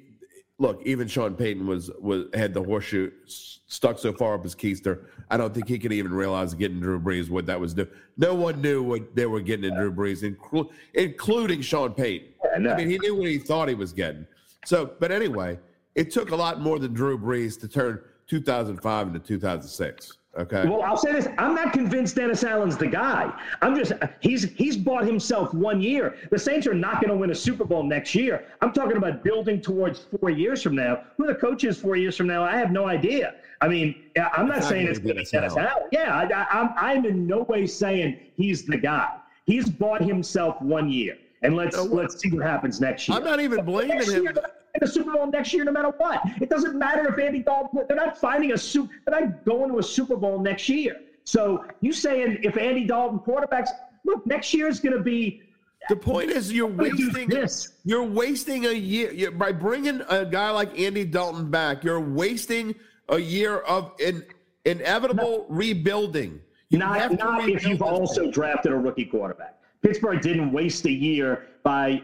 A: look, even Sean Payton was was had the horseshoe stuck so far up his keister. I don't think he could even realize getting Drew Brees what that was doing. No one knew what they were getting in Drew Brees, inclu- including Sean Payton. Yeah, no. I mean, he knew what he thought he was getting. So, but anyway, it took a lot more than Drew Brees to turn 2005 into 2006. Okay.
C: Well, I'll say this: I'm not convinced Dennis Allen's the guy. I'm just he's he's bought himself one year. The Saints are not going to win a Super Bowl next year. I'm talking about building towards four years from now. Who the coach is four years from now, I have no idea. I mean, I'm not saying it's going to Dennis Allen. Yeah, I, I'm I'm in no way saying he's the guy. He's bought himself one year, and let's let's see what happens next year.
A: I'm not even blaming him. Year,
C: in the Super Bowl next year, no matter what. It doesn't matter if Andy Dalton. They're not finding a super. They're not going to a Super Bowl next year. So you saying if Andy Dalton quarterbacks look next year is going to be.
A: The point is you're wasting this. You're wasting a year you're, by bringing a guy like Andy Dalton back. You're wasting a year of in, inevitable no, rebuilding.
C: You not not if you've also drafted a rookie quarterback. Pittsburgh didn't waste a year by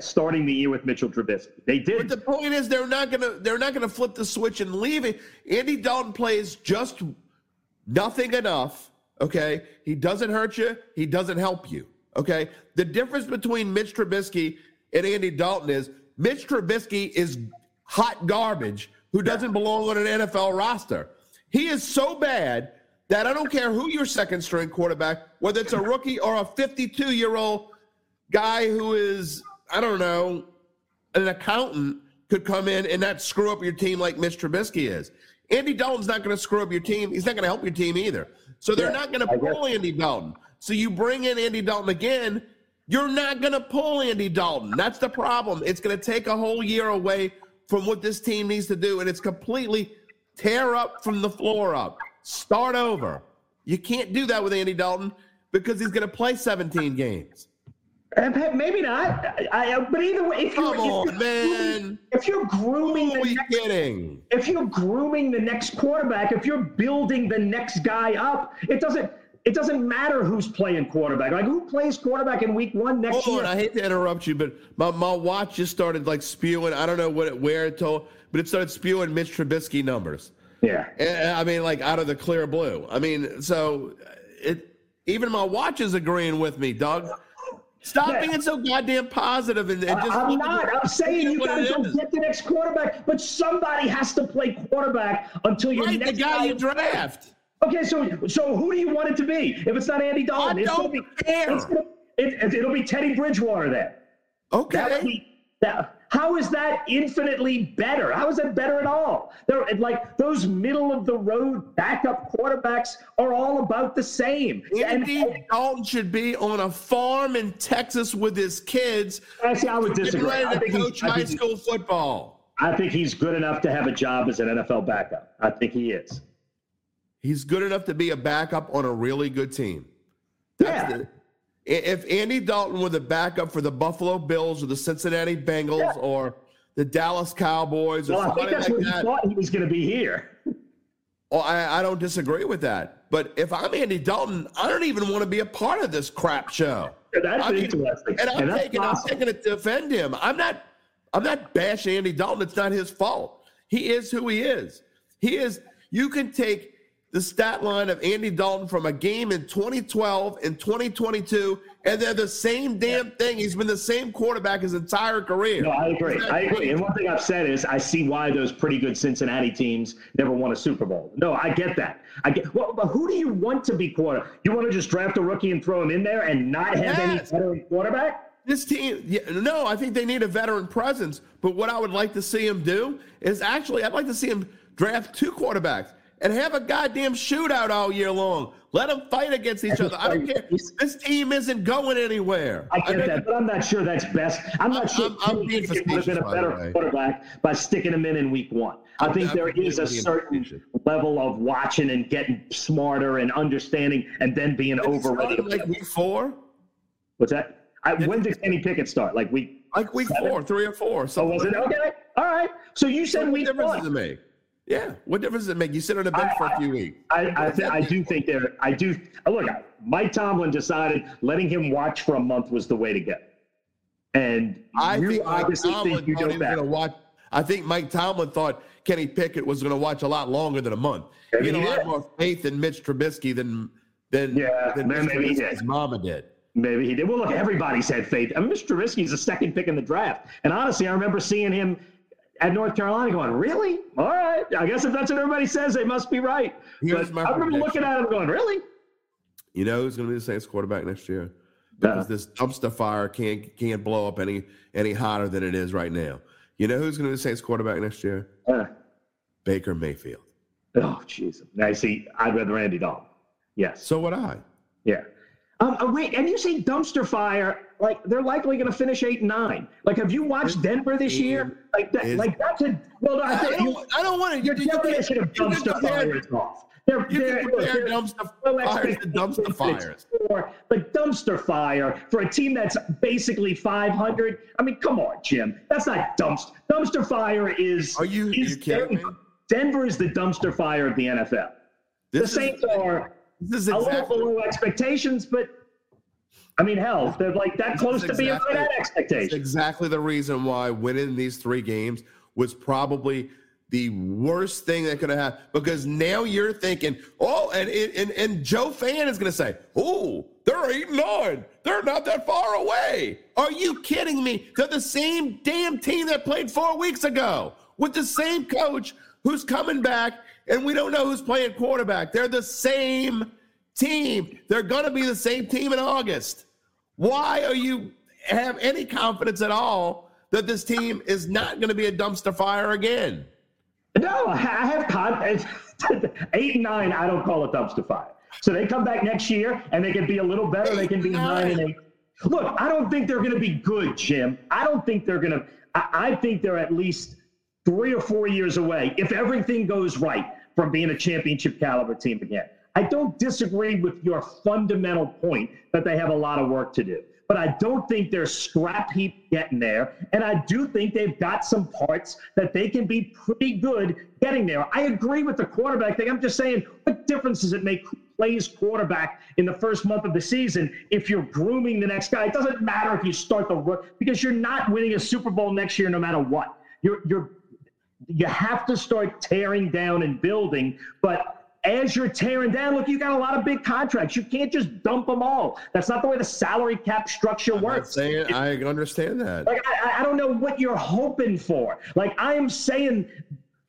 C: starting the year with Mitchell Trubisky. They did.
A: But the point is, they're not gonna they're not gonna flip the switch and leave it. Andy Dalton plays just nothing enough. Okay, he doesn't hurt you. He doesn't help you. Okay, the difference between Mitch Trubisky and Andy Dalton is Mitch Trubisky is hot garbage who doesn't belong on an NFL roster. He is so bad that I don't care who your second string quarterback, whether it's a rookie or a 52 year old guy who is I don't know, an accountant could come in and not screw up your team like Mitch Trubisky is. Andy Dalton's not going to screw up your team. He's not going to help your team either. So they're yeah, not going to pull Andy Dalton. So you bring in Andy Dalton again, you're not going to pull Andy Dalton. That's the problem. It's going to take a whole year away from what this team needs to do, and it's completely tear up from the floor up, start over. You can't do that with Andy Dalton because he's going to play 17 games.
C: Maybe not. I, but either way, if you're,
A: on, if you're.
C: Grooming, if you're grooming
A: Who the next,
C: kidding? if you're grooming the next quarterback, if you're building the next guy up, it doesn't it doesn't matter who's playing quarterback. Like who plays quarterback in week one next
A: Hold
C: year?
A: On, I hate to interrupt you, but my, my watch just started like spewing. I don't know what it, where it told, but it started spewing Mitch Trubisky numbers.
C: Yeah.
A: And, I mean, like out of the clear blue. I mean, so it even my watch is agreeing with me, Doug. Stop yeah. being so goddamn positive and, and just.
C: I'm not. I'm saying you got to go get the next quarterback, but somebody has to play quarterback until your
A: right,
C: next
A: the guy, guy you draft.
C: Okay, so so who do you want it to be? If it's not Andy Dalton,
A: I
C: it's
A: don't
C: be,
A: care.
C: It's gonna, it, will be Teddy Bridgewater then.
A: Okay.
C: That be, that, how is that infinitely better? How is that better at all? They're like those middle of the road backup quarterbacks are all about the same.
A: Andy and, Dalton should be on a farm in Texas with his kids.
C: Actually, I would disagree.
A: Ready to I think coach high school football.
C: I think he's good enough to have a job as an NFL backup. I think he is.
A: He's good enough to be a backup on a really good team. That's
C: yeah.
A: The, if Andy Dalton were the backup for the Buffalo Bills or the Cincinnati Bengals yeah. or the Dallas Cowboys or
C: well,
A: somebody
C: like
A: that,
C: he thought he was going to be here.
A: Well, I, I don't disagree with that. But if I'm Andy Dalton, I don't even want to be a part of this crap show.
C: Yeah, that's I'm, interesting.
A: And I'm, and taking, I'm taking it to defend him. I'm not I'm not bashing Andy Dalton. It's not his fault. He is who he is. He is. You can take the stat line of Andy Dalton from a game in 2012 and 2022, and they're the same damn thing. He's been the same quarterback his entire career.
C: No, I agree. I agree. And one thing I've said is I see why those pretty good Cincinnati teams never won a Super Bowl. No, I get that. I get. Well, but who do you want to be quarter? You want to just draft a rookie and throw him in there and not have yes. any veteran quarterback?
A: This team, yeah, no, I think they need a veteran presence. But what I would like to see him do is actually, I'd like to see him draft two quarterbacks and have a goddamn shootout all year long. Let them fight against each other. I don't care. This team isn't going anywhere.
C: I get I mean, that, but I'm not sure that's best. I'm not I'm, sure I'm, I'm being would have been a better quarterback by sticking him in in week one. I think there is a certain level of watching and getting smarter and understanding, and then being over ready.
A: Like week four.
C: What's that? I, when did Kenny Pickett start? Like week.
A: Like week seven? four, three or four.
C: Oh, was it okay? All right. So you said week one.
A: Does it make? Yeah, what difference does it make? You sit on the bench I, for a few weeks.
C: I, I, th- I do think there. I do. Look, Mike Tomlin decided letting him watch for a month was the way to go. And
A: I you think obviously think you know better. Watch, I think Mike Tomlin thought Kenny Pickett was going to watch a lot longer than a month. He had a lot more faith in Mitch Trubisky than than,
C: yeah,
A: than
C: Mitch
A: maybe Trubisky's mama did.
C: Maybe he did. Well, look, everybody's had faith. I mean, Mr. Trubisky's the second pick in the draft, and honestly, I remember seeing him at North Carolina going, "Really? All right. I guess if that's what everybody says, they must be right."
A: Here's
C: but I remember looking at him going, "Really?"
A: You know who's going to be the Saints quarterback next year? Because this dumpster fire can't can't blow up any any hotter than it is right now. You know who's going to be the Saints quarterback next year?
C: Uh,
A: Baker Mayfield.
C: Oh, jeez. I see. I'd rather Andy Dalton. Yes.
A: So would I.
C: Yeah. Um, uh, wait, and you say dumpster fire? Like they're likely going to finish eight and nine. Like, have you watched Denver this year? Like that? Like that's a well. I,
A: I, don't, I don't want to.
C: Your definition of dumpster fire is off. They're,
A: you
C: they're,
A: compare dumpster fires to dumpster fires.
C: For, but dumpster fire for a team that's basically 500. I mean, come on, Jim. That's not dumpster. Dumpster fire is.
A: Are you?
C: Is
A: you kidding
C: Denver, Denver is the dumpster fire of the NFL. This the Saints is, are this is exactly, a little below expectations, but I mean, hell, they're like that close exactly, to being right at expectations.
A: exactly the reason why winning these three games was probably the worst thing that could have happened because now you're thinking, oh, and and and Joe Fan is going to say, oh, they're eight and nine, they're not that far away. Are you kidding me? They're the same damn team that played four weeks ago with the same coach who's coming back, and we don't know who's playing quarterback. They're the same team. They're going to be the same team in August. Why are you have any confidence at all that this team is not going to be a dumpster fire again?
C: No, I have confidence. <laughs> Eight and nine, I don't call it dumpster fire. So they come back next year and they can be a little better. They can be nine and eight. Look, I don't think they're going to be good, Jim. I don't think they're going to. I think they're at least three or four years away if everything goes right from being a championship caliber team again. I don't disagree with your fundamental point that they have a lot of work to do but I don't think they're scrap heap getting there. And I do think they've got some parts that they can be pretty good getting there. I agree with the quarterback thing. I'm just saying, what difference does it make plays quarterback in the first month of the season if you're grooming the next guy? It doesn't matter if you start the run because you're not winning a Super Bowl next year no matter what. You're you're you have to start tearing down and building, but as you're tearing down, look, you got a lot of big contracts. You can't just dump them all. That's not the way the salary cap structure
A: I'm
C: works.
A: saying I understand that.
C: Like I, I, don't know what you're hoping for. Like I am saying,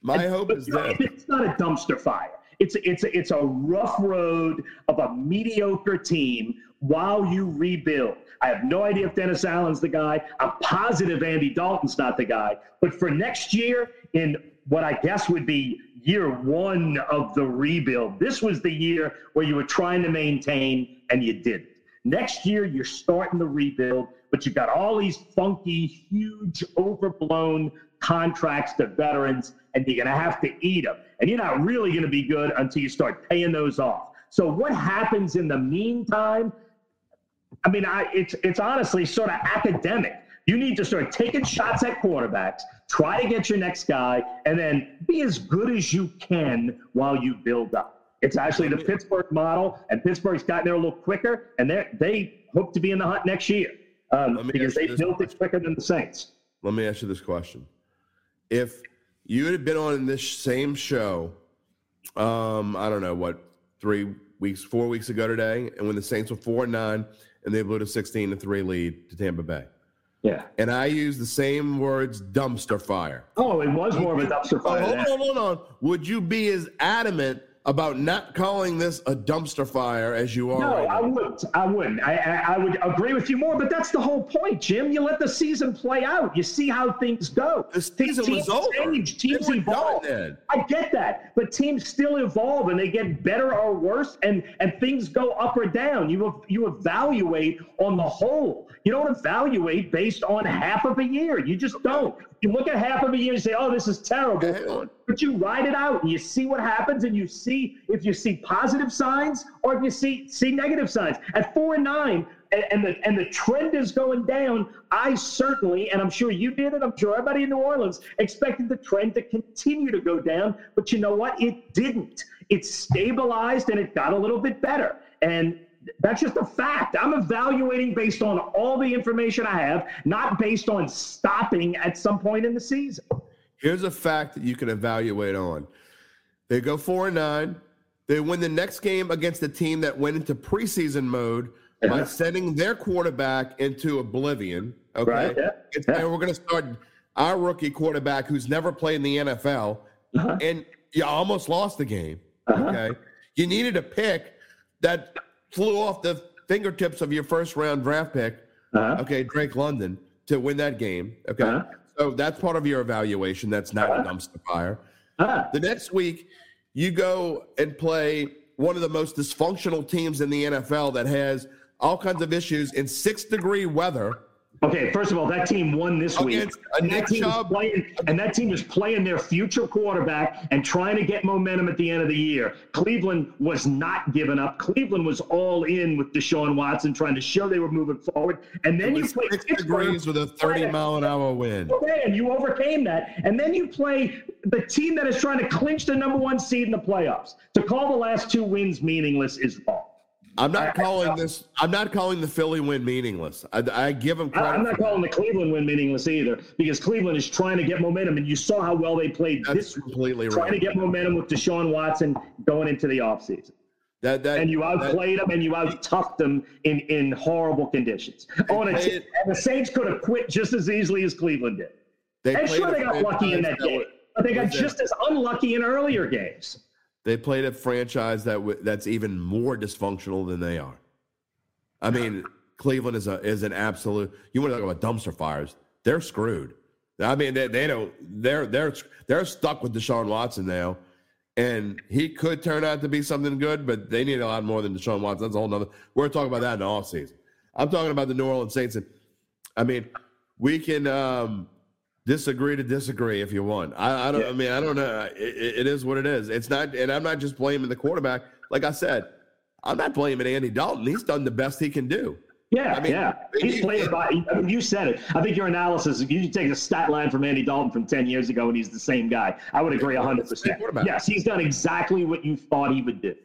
A: my hope is that
C: it's not a dumpster fire. It's it's it's a rough road of a mediocre team while you rebuild. I have no idea if Dennis Allen's the guy. I'm positive Andy Dalton's not the guy. But for next year, in what I guess would be year one of the rebuild. This was the year where you were trying to maintain and you didn't. Next year, you're starting the rebuild, but you've got all these funky, huge, overblown contracts to veterans, and you're going to have to eat them. And you're not really going to be good until you start paying those off. So, what happens in the meantime? I mean, I, it's it's honestly sort of academic. You need to start taking shots at quarterbacks, try to get your next guy, and then be as good as you can while you build up. It's actually the Pittsburgh model, and Pittsburgh's gotten there a little quicker, and they they hope to be in the hunt next year um, because they built it quicker than the Saints.
A: Let me ask you this question: If you had been on this same show, um, I don't know what three weeks, four weeks ago today, and when the Saints were four and nine, and they blew a sixteen to three lead to Tampa Bay,
C: yeah.
A: And I use the same words dumpster fire.
C: Oh, it was more of a dumpster oh, fire.
A: Oh, hold on, hold on. Would you be as adamant about not calling this a dumpster fire as you are.
C: No,
A: right
C: I wouldn't. I wouldn't. I, I, I, would agree with you more, but that's the whole point, Jim. You let the season play out. You see how things go.
A: The season
C: teams
A: was over.
C: Change, teams evolve. I get that, but teams still evolve and they get better or worse, and and things go up or down. You you evaluate on the whole. You don't evaluate based on half of a year. You just don't. You look at half of a year and say, "Oh, this is terrible," but you ride it out and you see what happens, and you see if you see positive signs or if you see see negative signs. At four and nine, and, and the and the trend is going down. I certainly, and I'm sure you did it. I'm sure everybody in New Orleans expected the trend to continue to go down, but you know what? It didn't. It stabilized and it got a little bit better. And that's just a fact. I'm evaluating based on all the information I have, not based on stopping at some point in the season.
A: Here's a fact that you can evaluate on. They go four and nine. They win the next game against a team that went into preseason mode by sending their quarterback into oblivion. Okay.
C: Right, yeah, yeah.
A: And we're going to start our rookie quarterback who's never played in the NFL.
C: Uh-huh.
A: And you almost lost the game.
C: Uh-huh.
A: Okay. You needed a pick that flew off the fingertips of your first round draft pick.
C: Uh-huh.
A: Okay. Drake London to win that game. Okay.
C: Uh-huh.
A: So that's part of your evaluation. That's not a dumpster fire.
C: Ah,
A: The next week, you go and play one of the most dysfunctional teams in the NFL that has all kinds of issues in six degree weather.
C: Okay, first of all, that team won this week.
A: Against
C: And that team is playing, and that team is playing their future quarterback and trying to get momentum at the end of the year. Cleveland was not giving up. Cleveland was all in with Deshaun Watson, trying to show they were moving forward. And then you play
A: six degrees with a 30 mile an hour wind.
C: Oh, okay, and you overcame that. And then you play the team that is trying to clinch the number one seed in the playoffs. To call the last two wins meaningless is wrong.
A: I'm not calling this. I'm not calling the Philly win meaningless. I, I give them. Credit
C: I'm not calling the Cleveland win meaningless either because Cleveland is trying to get momentum, and you saw how well they played
A: That's
C: this week,
A: completely
C: trying to get momentum with Deshaun Watson going into the offseason.
A: that that
C: And you
A: that-
C: outplayed them and you out-toughed them in, in horrible conditions. And, a- and the Saints could have quit just as easily as Cleveland did.
A: they
C: And sure, they got lucky in that game, but they got just as unlucky in earlier games.
A: They played a franchise that w- that's even more dysfunctional than they are. I mean, <laughs> Cleveland is a is an absolute. You want to talk about dumpster fires? They're screwed. I mean, they, they don't. They're they're they're stuck with Deshaun Watson now, and he could turn out to be something good, but they need a lot more than Deshaun Watson. That's a whole nother. We're talking about that in the offseason. I'm talking about the New Orleans Saints. And, I mean, we can um, disagree to disagree if you want. I, I don't. I mean, I don't know. It, it is what it is. It's not, and I'm not just blaming the quarterback. Like I said, I'm not blaming Andy Dalton. He's done the best he can do.
C: Yeah,
A: I mean,
C: yeah. He's
A: you
C: played by. I mean, you said it. I think your analysis. You take a stat line from Andy Dalton from ten years ago, and he's the same guy, I would agree hundred percent. Yes, he's done exactly what you thought he would do.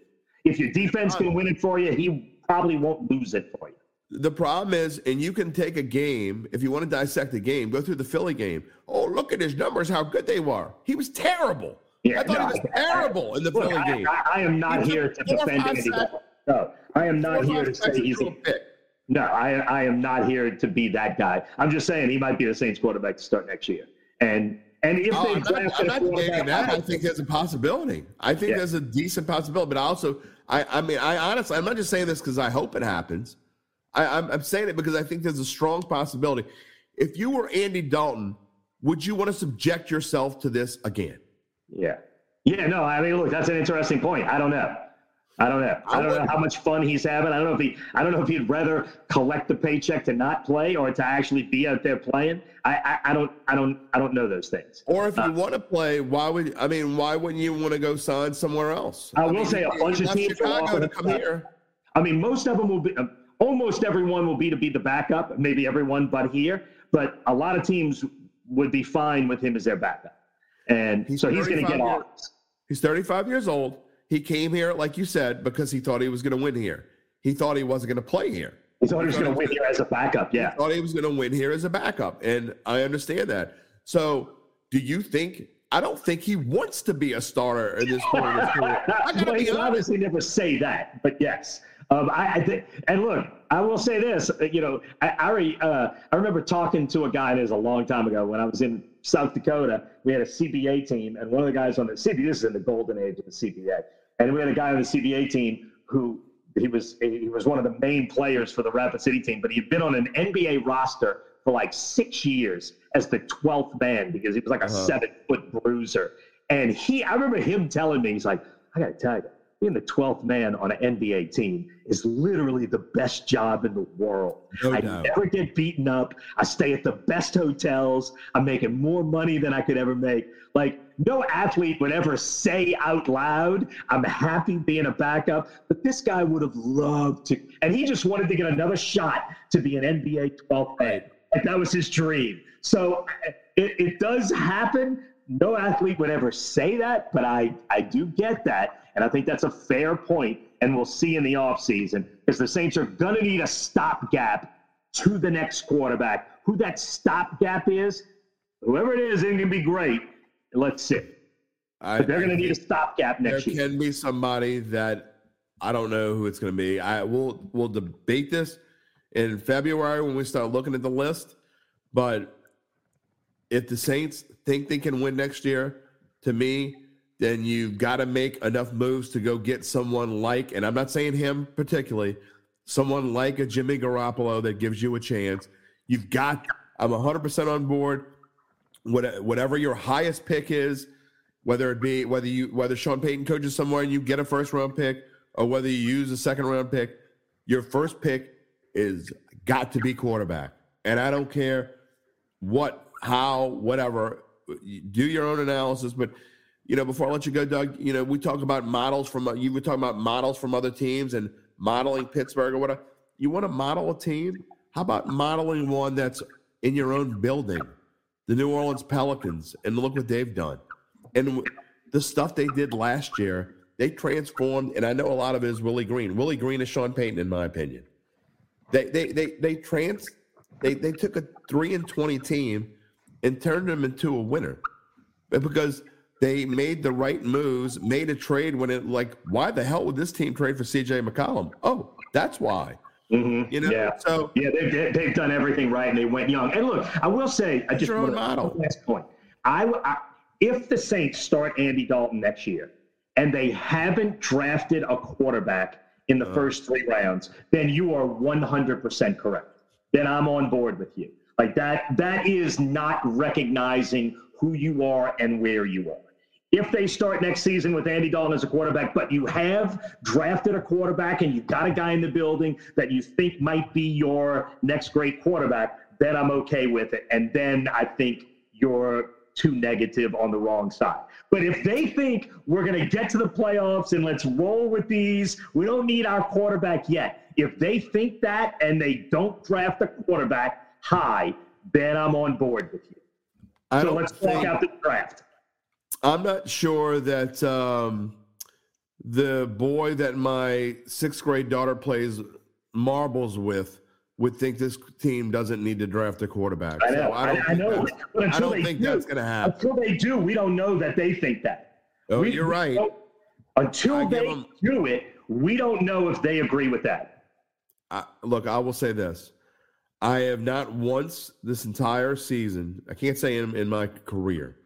C: If your defense can win it for you, he probably won't lose it for you.
A: The problem is, and you can take a game if you want to dissect a game. Go through the Philly game. Oh, look at his numbers! How good they were. He was terrible.
C: Yeah,
A: I thought
C: no,
A: he was
C: I-
A: terrible in the
C: Look,
A: Philly
C: I,
A: game.
C: I, I am not
A: He
C: here to defend anybody. No, I am not here to say he's a
A: pick.
C: No, I, I am not here to be that guy. I'm just saying he might be the Saints quarterback to start next year. And and if
A: Oh,
C: they
A: I'm not, I'm not that. I think there's a possibility. I think
C: Yeah.
A: there's a decent possibility. But I also, I, I mean, I honestly, I'm not just saying this because I hope it happens. I, I'm, I'm saying it because I think there's a strong possibility. If you were Andy Dalton, would you want to subject yourself to this again?
C: yeah, yeah. No, I mean, look, that's an interesting point. I don't know. I don't know. I
A: I
C: don't know how much fun he's having. I don't know if he. I don't know if he'd rather collect the paycheck to not play or to actually be out there playing. I. I, I don't. I don't. I don't know those things.
A: Or if you
C: Uh,
A: want to play, why would I mean? Why wouldn't you want to go sign somewhere else?
C: I will
A: mean,
C: say a bunch of teams are
A: Chicago to come here.
C: I mean, most of them will be. uh, Almost everyone will be to be the backup. Maybe everyone but here. But a lot of teams would be fine with him as their backup. And
A: He's
C: so he's going to
A: 35
C: get off.
A: He's 35 years old. He came here, like you said, because he thought he was going to win here. He thought he wasn't going to play here.
C: He thought he was going to win here as a backup. Yeah.
A: thought he was going to win here as a backup, and I understand that. So, do you think? I don't think he wants to be a starter at this point of his career. <laughs> I gotta
C: well, he
A: be
C: can
A: honest.
C: obviously never say that, but yes. Um, I, I think, and look, I will say this. uh, You know, I I, already, uh, I remember talking to a guy. This a long time ago when I was in South Dakota. We had a CBA team, and one of the guys on the CBA. This is in the golden age of the CBA, and we had a guy on the CBA team who he was he was one of the main players for the Rapid City team, but he'd been on an NBA roster for like six years as the 12th man because he was like a
A: Uh-huh.
C: seven foot bruiser. And he, I remember him telling me, he's like, I got to tell you, being the 12th man on an NBA team is literally the best job in the world.
A: No
C: I
A: doubt.
C: never get beaten up. I stay at the best hotels. I'm making more money than I could ever make. Like, no athlete would ever say out loud, I'm happy being a backup, but this guy would have loved to. And he just wanted to get another shot to be an NBA 12th man. Like, that was his dream. So it, it does happen. No athlete would ever say that, but I, I do get that. And I think that's a fair point, And we'll see in the offseason because the Saints are going to need a stopgap to the next quarterback. Who that stopgap is, whoever it is, going to be great. let's see. I, but they're going to need a stopgap next
A: there
C: year.
A: There can be somebody that I don't know who it's going to be. I will we'll debate this in February when we start looking at the list. But if the Saints think they can win next year, to me, then you've got to make enough moves to go get someone like, and I'm not saying him particularly, someone like a Jimmy Garoppolo that gives you a chance. You've got, I'm 100% on board. Whatever your highest pick is, whether it be whether you whether Sean Payton coaches somewhere and you get a first round pick, or whether you use a second round pick, your first pick is got to be quarterback. And I don't care what, how, whatever. Do your own analysis, but you know, before I let you go, Doug, you know, we talk about models from uh, you were talking about models from other teams and modeling Pittsburgh or whatever. You want to model a team? How about modeling one that's in your own building? The New Orleans Pelicans, and look what they've done. And the stuff they did last year, they transformed, and I know a lot of it is Willie Green. Willie Green is Sean Payton, in my opinion. They they they they trans they they took a three and twenty team and turned them into a winner because they made the right moves, made a trade when it like why the hell would this team trade for CJ McCollum? Oh, that's why.
C: Mm-hmm. You know, yeah. So yeah, they've they've done everything right and they went young. And look, I will say, I just want
A: model.
C: last point. I, I if the Saints start Andy Dalton next year and they haven't drafted a quarterback in the uh, first three rounds, then you are 100% correct. Then I'm on board with you. Like that, that is not recognizing who you are and where you are. If they start next season with Andy Dalton as a quarterback, but you have drafted a quarterback and you've got a guy in the building that you think might be your next great quarterback, then I'm okay with it. And then I think you're too negative on the wrong side. But if they think we're going to get to the playoffs and let's roll with these, we don't need our quarterback yet. If they think that and they don't draft a quarterback high, then I'm on board with you. I so let's talk out the draft.
A: I'm not sure that um, the boy that my sixth grade daughter plays marbles with would think this team doesn't need to draft a quarterback.
C: I know. So I, don't I, I know.
A: I don't think do, that's going to happen.
C: Until they do, we don't know that they think that.
A: Oh,
C: we,
A: you're right.
C: Until they them, do it, we don't know if they agree with that.
A: look, I will say this. I have not once this entire season, I can't say in, in my career,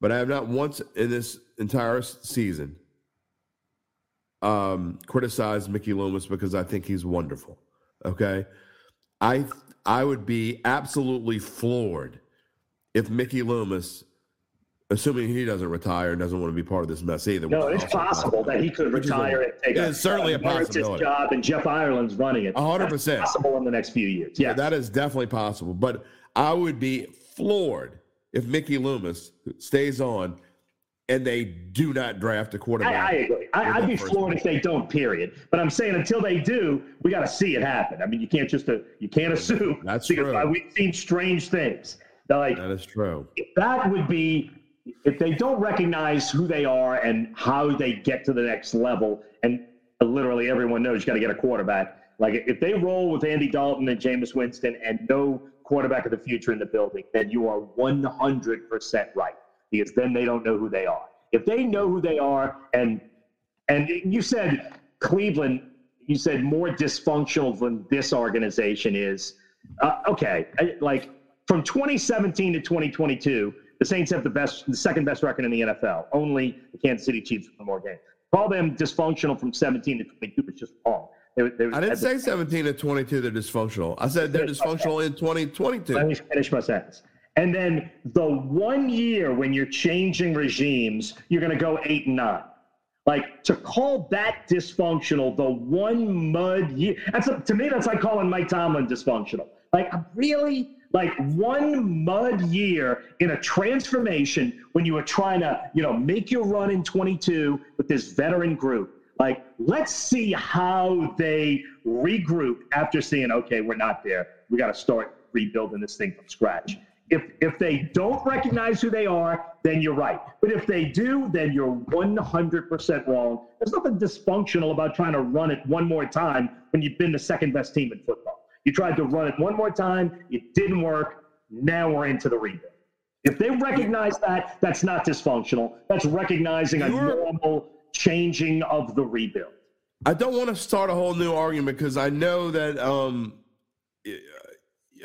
A: but I have not once in this entire season um, criticized Mickey Loomis because I think he's wonderful. Okay. I I would be absolutely floored if Mickey Loomis, assuming he doesn't retire and doesn't want to be part of this mess either.
C: No, it's possible that he could retire and take
A: a, certainly a, a possibility.
C: job, and Jeff Ireland's running it.
A: hundred percent
C: possible in the next few years. Yeah,
A: that is definitely possible. But I would be floored if Mickey Loomis stays on and they do not draft a quarterback.
C: I, I agree. I, would be floored if they don't. Period. But I'm saying until they do, we got to see it happen. I mean, you can't just uh, you can't assume.
A: That's true.
C: Uh, we've seen strange things. Like
A: that is true.
C: That would be if they don't recognize who they are and how they get to the next level, and literally everyone knows you got to get a quarterback. Like if they roll with Andy Dalton and Jameis Winston and no quarterback of the future in the building, then you are 100% right because then they don't know who they are. If they know who they are, and and you said Cleveland, you said more dysfunctional than this organization is. Uh, okay, like from 2017 to 2022, the Saints have the best, the second best record in the NFL. Only the Kansas City Chiefs won more games. Call them dysfunctional from 17 to 22 is just wrong.
A: They, they, I didn't say the, 17 to 22 they're dysfunctional. I said they're dysfunctional in 2022.
C: Let me finish my sentence. And then the one year when you're changing regimes, you're going to go eight and nine. Like to call that dysfunctional, the one mud year. That's a, to me, that's like calling Mike Tomlin dysfunctional. Like really, like one mud year in a transformation when you were trying to, you know, make your run in 22 with this veteran group. Like, let's see how they regroup after seeing, okay, we're not there. We got to start rebuilding this thing from scratch. If if they don't recognize who they are, then you're right. But if they do, then you're 100% wrong. There's nothing dysfunctional about trying to run it one more time when you've been the second best team in football. You tried to run it one more time, it didn't work. Now we're into the rebuild. If they recognize that, that's not dysfunctional. That's recognizing a normal changing of the rebuild.
A: I don't want to start a whole new argument because I know that um,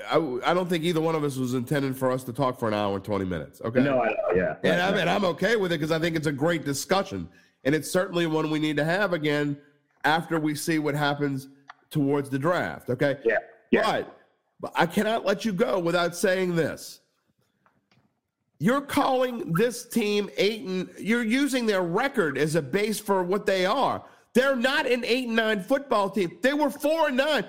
A: I, I don't think either one of us was intended for us to talk for an hour and 20 minutes. Okay.
C: No, I yeah.
A: And I mean, I'm okay with it because I think it's a great discussion. And it's certainly one we need to have again after we see what happens towards the draft. Okay.
C: Yeah, yeah.
A: But, but I cannot let you go without saying this. You're calling this team eight and you're using their record as a base for what they are. They're not an eight and nine football team. They were four and nine.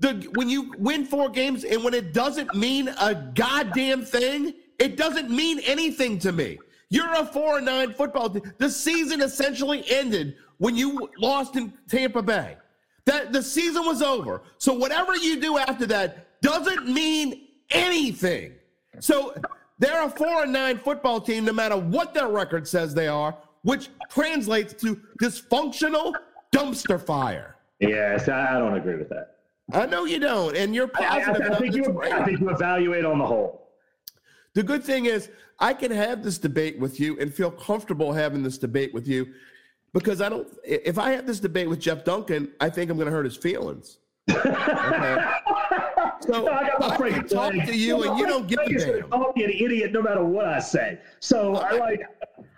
A: The when you win four games and when it doesn't mean a goddamn thing, it doesn't mean anything to me. You're a four and nine football team. The season essentially ended when you lost in Tampa Bay. That the season was over. So whatever you do after that doesn't mean anything. So they're a four and nine football team, no matter what their record says they are, which translates to dysfunctional dumpster fire.
C: Yes, I I don't agree with that.
A: I know you don't, and you're
C: I, I-
A: positive.
C: I think you, I think you evaluate on the whole.
A: The good thing is, I can have this debate with you and feel comfortable having this debate with you because I don't. If I have this debate with Jeff Duncan, I think I'm going to hurt his feelings. <laughs> Okay? So
C: I got my
A: I talk to you, and you don't give a
C: Frank is gonna
A: damn.
C: Call me an idiot no matter what I say. So I like.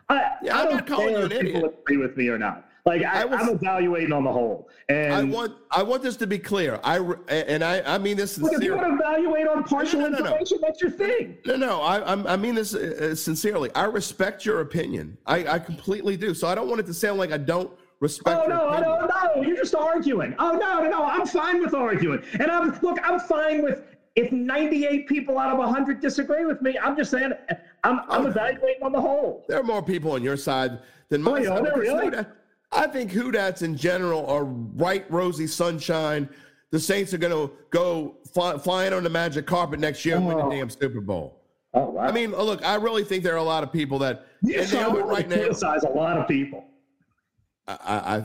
C: I,
A: Yeah,
C: I
A: I'm
C: don't
A: not calling
C: care
A: you an
C: if people
A: idiot.
C: agree with me or not. Like I, I'm evaluating on the whole, and
A: I want. I want this to be clear. I and I. I mean this
C: Look, if you want to evaluate on partial
A: No, no, no, no.
C: information, that's your thing.
A: No, no, I, I'm, I mean this uh, sincerely. I respect your opinion. I, I completely do. So I don't want it to sound like I don't respect
C: Oh no, I
A: opinion.
C: don't know. You're just arguing. Oh no, no, no. I'm fine with arguing. And I'm look, I'm fine with if 98 people out of 100 disagree with me. I'm just saying I'm I'm
A: Oh.
C: evaluating on the whole.
A: There are more people on your side than my
C: Oh,
A: side.
C: really?
A: I think Who Dats in general are bright, rosy sunshine. The Saints are going to go fly, flying on the magic carpet next year and win
C: Oh.
A: the damn Super Bowl.
C: Oh wow.
A: I mean, look, I really think there are a lot of people that,
C: you
A: and they
C: sound
A: are
C: like
A: right now.
C: criticize a lot of people.
A: I,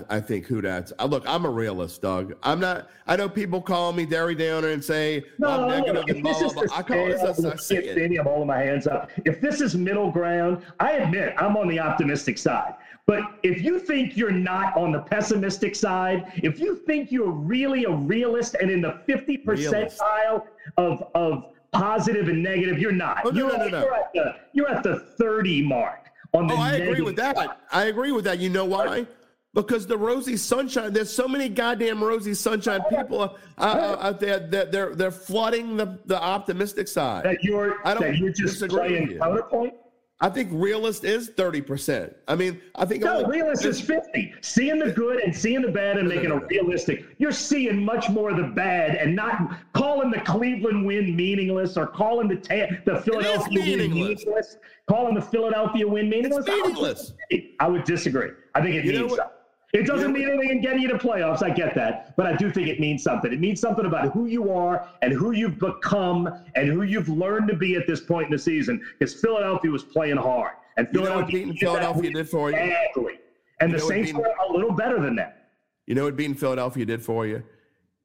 A: I, I think who that's. I, look, I'm a realist, Doug. I'm not. I know people call me Derry Downer and say
C: No,
A: I'm negative
C: if this is the
A: I call this
C: scale
A: as I
C: of
A: see
C: the
A: it.
C: stadium, I'm holding my hands up. If this is middle ground, I admit I'm on the optimistic side. But if you think you're not on the pessimistic side, if you think you're really a realist and in the 50 percentile of of positive and negative, you're not.
A: Oh, no,
C: you're,
A: no, no, no.
C: you're at the you're at the 30 mark on the
A: Oh, I agree with that.
C: side.
A: I agree with that. You know why? Because the rosy sunshine. There's so many goddamn rosy sunshine people uh, uh, out there that they're they're flooding the, the optimistic side.
C: That you're
A: I don't
C: that you're just playing counterpoint.
A: I think realist is thirty percent. I mean, I think
C: No,
A: only-
C: realist is 50. Seeing the good and seeing the bad and making it realistic. You're seeing much more of the bad and not calling the Cleveland win meaningless or calling the ta- the Philadelphia win
A: meaningless.
C: meaningless. Calling the Philadelphia win meaningless. I would disagree. I would disagree. I think it
A: You
C: means something. It doesn't mean anything in getting you to playoffs. I get that. But I do think it means something. It means something about who you are and who you've become and who you've learned to be at this point in the season. Because Philadelphia was playing hard. And
A: You know what
C: Philadelphia did that
A: Philadelphia
C: win
A: did for you?
C: badly. And
A: You
C: the Saints were a little better than that.
A: You know what beating Philadelphia did for you?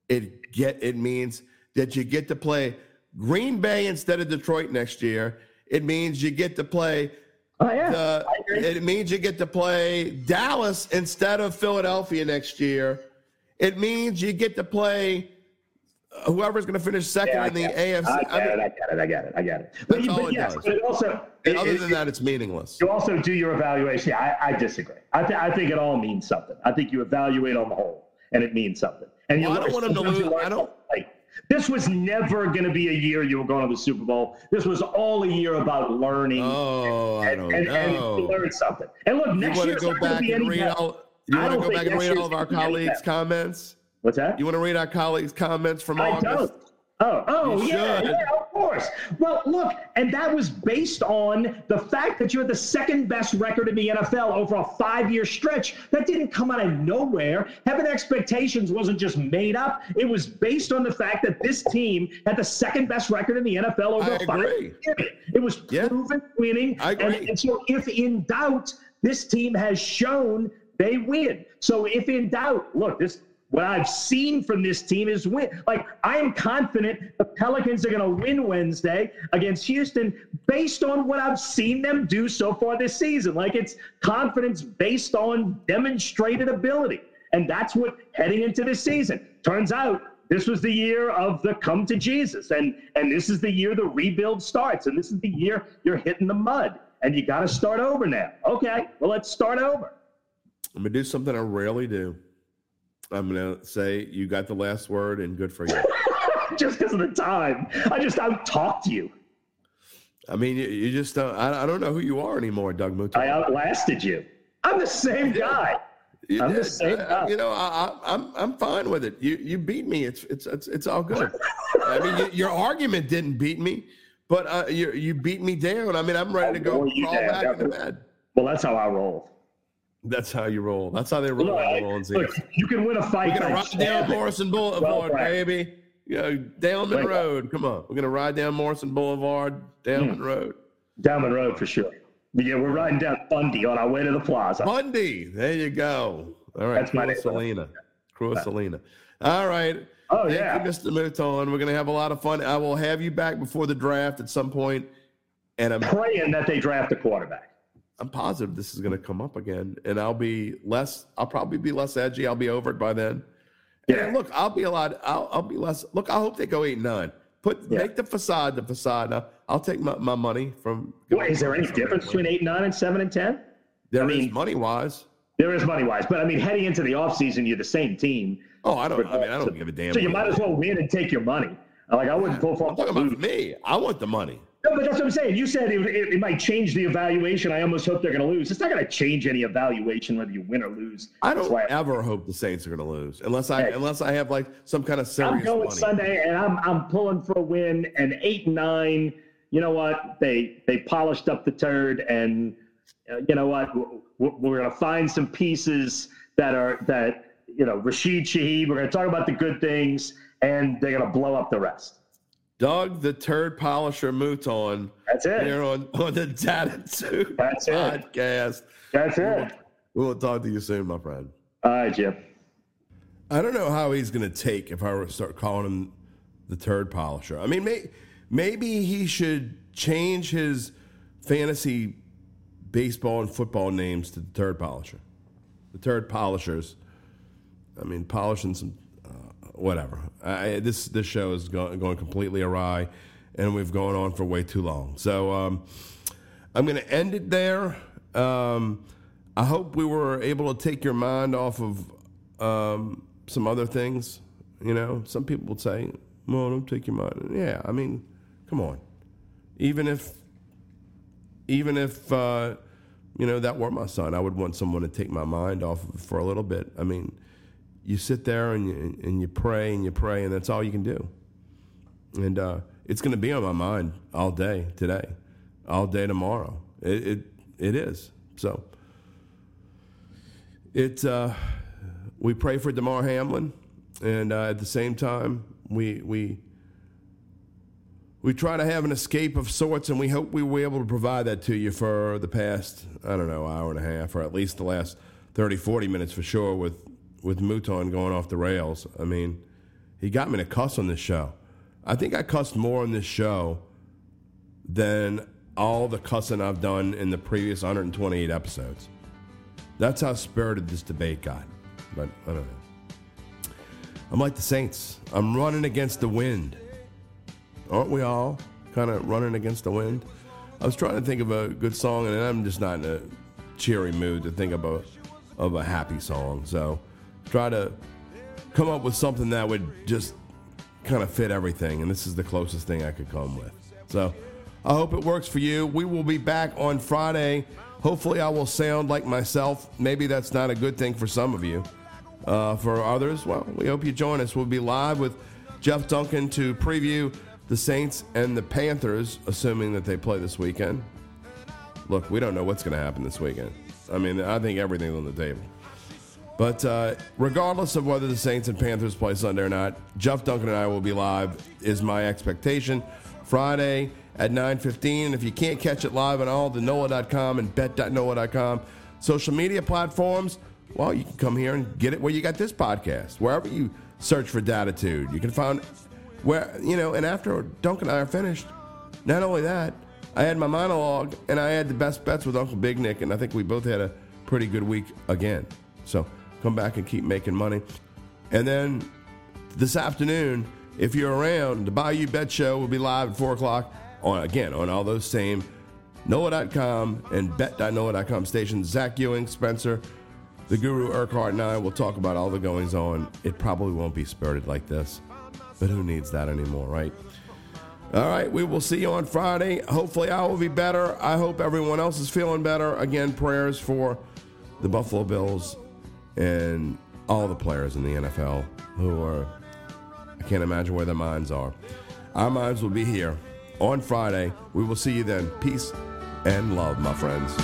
A: It get it means that you get to play Green Bay instead of Detroit next year. It means you get to play
C: Oh yeah, agree.
A: it means you get to play Dallas instead of Philadelphia next year. It means you get to play whoever's going to finish second
C: Yeah,
A: in the
C: it.
A: AFC.
C: I
A: I mean,
C: it. I get it. I get it. I it.
A: That's
C: you-
A: all it
C: yes,
A: does.
C: but also, it-
A: other than that, it's meaningless.
C: you also do your evaluation. I, I disagree. I, th- I think it all means something. I think you evaluate on the whole, and it means something. And you
A: Well, I don't want him to lose- I don't-
C: Like, this was never going to be a year you were going to the Super Bowl. This was all a year about learning.
A: Oh, I
C: and,
A: don't
C: and, and
A: know.
C: you learn something. And look,
A: You
C: next
A: want
C: year
A: to go back
C: be
A: and read
C: better.
A: all? You want to go back and read all of our
C: gonna be any
A: colleagues' comments?
C: What's that?
A: You want to read our colleagues' comments from
C: I
A: August?
C: don't. Oh, oh, yeah, yeah, of course. Well, look, and that was based on the fact that you're the second best record in the NFL over a five year stretch. That didn't come out of nowhere. Having expectations wasn't just made up, it was based on the fact that this team had the second best record in the NFL over
A: I
C: a five year period. It was
A: Yeah.
C: proven winning.
A: I agree.
C: And, and so, if in doubt, this team has shown they win. So, if in doubt, look, this what I've seen from this team is win. Like I am confident the Pelicans are going to win Wednesday against Houston based on what I've seen them do so far this season. Like it's confidence based on demonstrated ability. And that's what heading into this season. Turns out this was the year of the come to Jesus. And and this is the year the rebuild starts. And this is the year you're hitting the mud. And you got to start over now. Okay, well, let's start over.
A: I'm gonna do something I rarely do. I'm gonna say you got the last word and good for you. <laughs>
C: just because of the time, I just out talked you.
A: I mean, you, you just don't. I, I, don't know who you are anymore, Doug Mouton.
C: I outlasted you. I'm the same guy.
A: You I'm did. the same guy. You know, I, am I'm, I'm fine with it. You you beat me. It's it's it's, it's all good. I mean, you, your argument didn't beat me, but uh, you you beat me down. I mean, I'm ready to go crawl back into bed.
C: Well, that's how I roll.
A: That's how you roll. That's how they roll.
C: Look, look, you can win a fight.
A: We're gonna ride down Morrison Boulevard, well, baby. You know, Downman Road. Come on, we're gonna ride down Morrison Boulevard, Downman hmm. Road.
C: Downman Road for sure. Yeah, we're riding down Bundy on our way to the plaza.
A: Bundy, there you go. All right, that's my name. Selena, Cruz Selena. All right.
C: Oh
A: Thank
C: yeah,
A: you, Mr. Mouton. We're gonna have a lot of fun. I will have you back before the draft at some point, and I'm
C: praying that they draft a quarterback.
A: I'm positive this is going to come up again, and I'll be less. I'll probably be less edgy. I'll be over it by then. Yeah. And look, I'll be a lot. I'll, I'll be less. Look, I hope they go eight nine. Put yeah. make the facade the facade. Now, I'll take my, my money from.
C: Is there any difference between eight nine and seven and ten?
A: There I mean, money wise.
C: There is money wise, but I mean, heading into the offseason, you're the same team.
A: Oh, I don't. I mean, I don't give a damn.
C: So you might as well win and take your money. Like I wouldn't
A: go for. I'm talking about me. I want the money.
C: No, but that's what I'm saying. You said it, it, it might change the evaluation. I almost hope they're going to lose. It's not going to change any evaluation whether you win or lose.
A: I don't I, ever hope the Saints are going to lose unless I unless I have like some kind of serious.
C: I'm going
A: money.
C: Sunday, and I'm I'm pulling for a win. And eight nine. You know what? They they polished up the turd, and uh, you know what? We're, we're going to find some pieces that are that you know Rashid Shaheed. We're going to talk about the good things, and they're going to blow up the rest.
A: Doug the Turd Polisher Mouton.
C: That's it.
A: Here on, on the Dattitude
C: That's
A: podcast.
C: It. That's it.
A: We will talk to you soon, my friend.
C: All right, Jim.
A: I don't know how he's going to take if I were to start calling him the Turd Polisher. I mean, may, maybe he should change his fantasy baseball and football names to the Turd Polisher. The Turd Polishers. I mean, polishing some whatever. I, this this show is going, going completely awry, and we've gone on for way too long. So um, I'm going to end it there. Um, I hope we were able to take your mind off of um, some other things. You know, some people would say, "Well, don't take your mind." Yeah, I mean, come on. Even if, even if uh, you know that were my son, I would want someone to take my mind off for a little bit. I mean you sit there and you, and you pray and you pray, and that's all you can do. And uh, it's going to be on my mind all day today, all day tomorrow. It it, it is. So it uh, we pray for Damar Hamlin, and uh, at the same time we we we try to have an escape of sorts, and we hope we were able to provide that to you for the past I don't know hour and a half, or at least the last 30, 40 minutes for sure with with Mouton going off the rails. I mean, he got me to cuss on this show. I think I cussed more on this show than all the cussing I've done in the previous 128 episodes. That's how spirited this debate got. But I don't know. I'm like the Saints. I'm running against the wind. Aren't we all kind of running against the wind? I was trying to think of a good song, and I'm just not in a cheery mood to think of a of a happy song. So try to come up with something that would just kind of fit everything. And this is the closest thing I could come with. So I hope it works for you. We will be back on Friday. Hopefully, I will sound like myself. Maybe that's not a good thing for some of you. Uh, for others, well, we hope you join us. We'll be live with Jeff Duncan to preview the Saints and the Panthers, assuming that they play this weekend. Look, we don't know what's going to happen this weekend. I mean, I think everything's on the table. But uh, regardless of whether the Saints and Panthers play Sunday or not, Jeff Duncan and I will be live, is my expectation. Friday at 9.15. And if you can't catch it live on all, the NOLA.com and bet.NOLA.com. Social media platforms, Well, you can come here and get it where you got this podcast. Wherever you search for Dattitude, you can find where you know. And after Duncan and I are finished, not only that, I had my monologue and I had the best bets with Uncle Big Nick, and I think we both had a pretty good week again. So come back and keep making money. And then this afternoon, if you're around, the Bayou Bet Show will be live at 4 o'clock on again on all those same NOLA.com and bet.NOLA.com stations. Zach Ewing, Spencer, the Guru Urquhart, and I will talk about all the goings on. It probably won't be spirited like this, but who needs that anymore, right? All right, we will see you on Friday. Hopefully, I will be better. I hope everyone else is feeling better. Again, prayers for the Buffalo Bills and all the players in the NFL who are, I can't imagine where their minds are. Our minds will be here on Friday. We will see you then. Peace and love, my friends.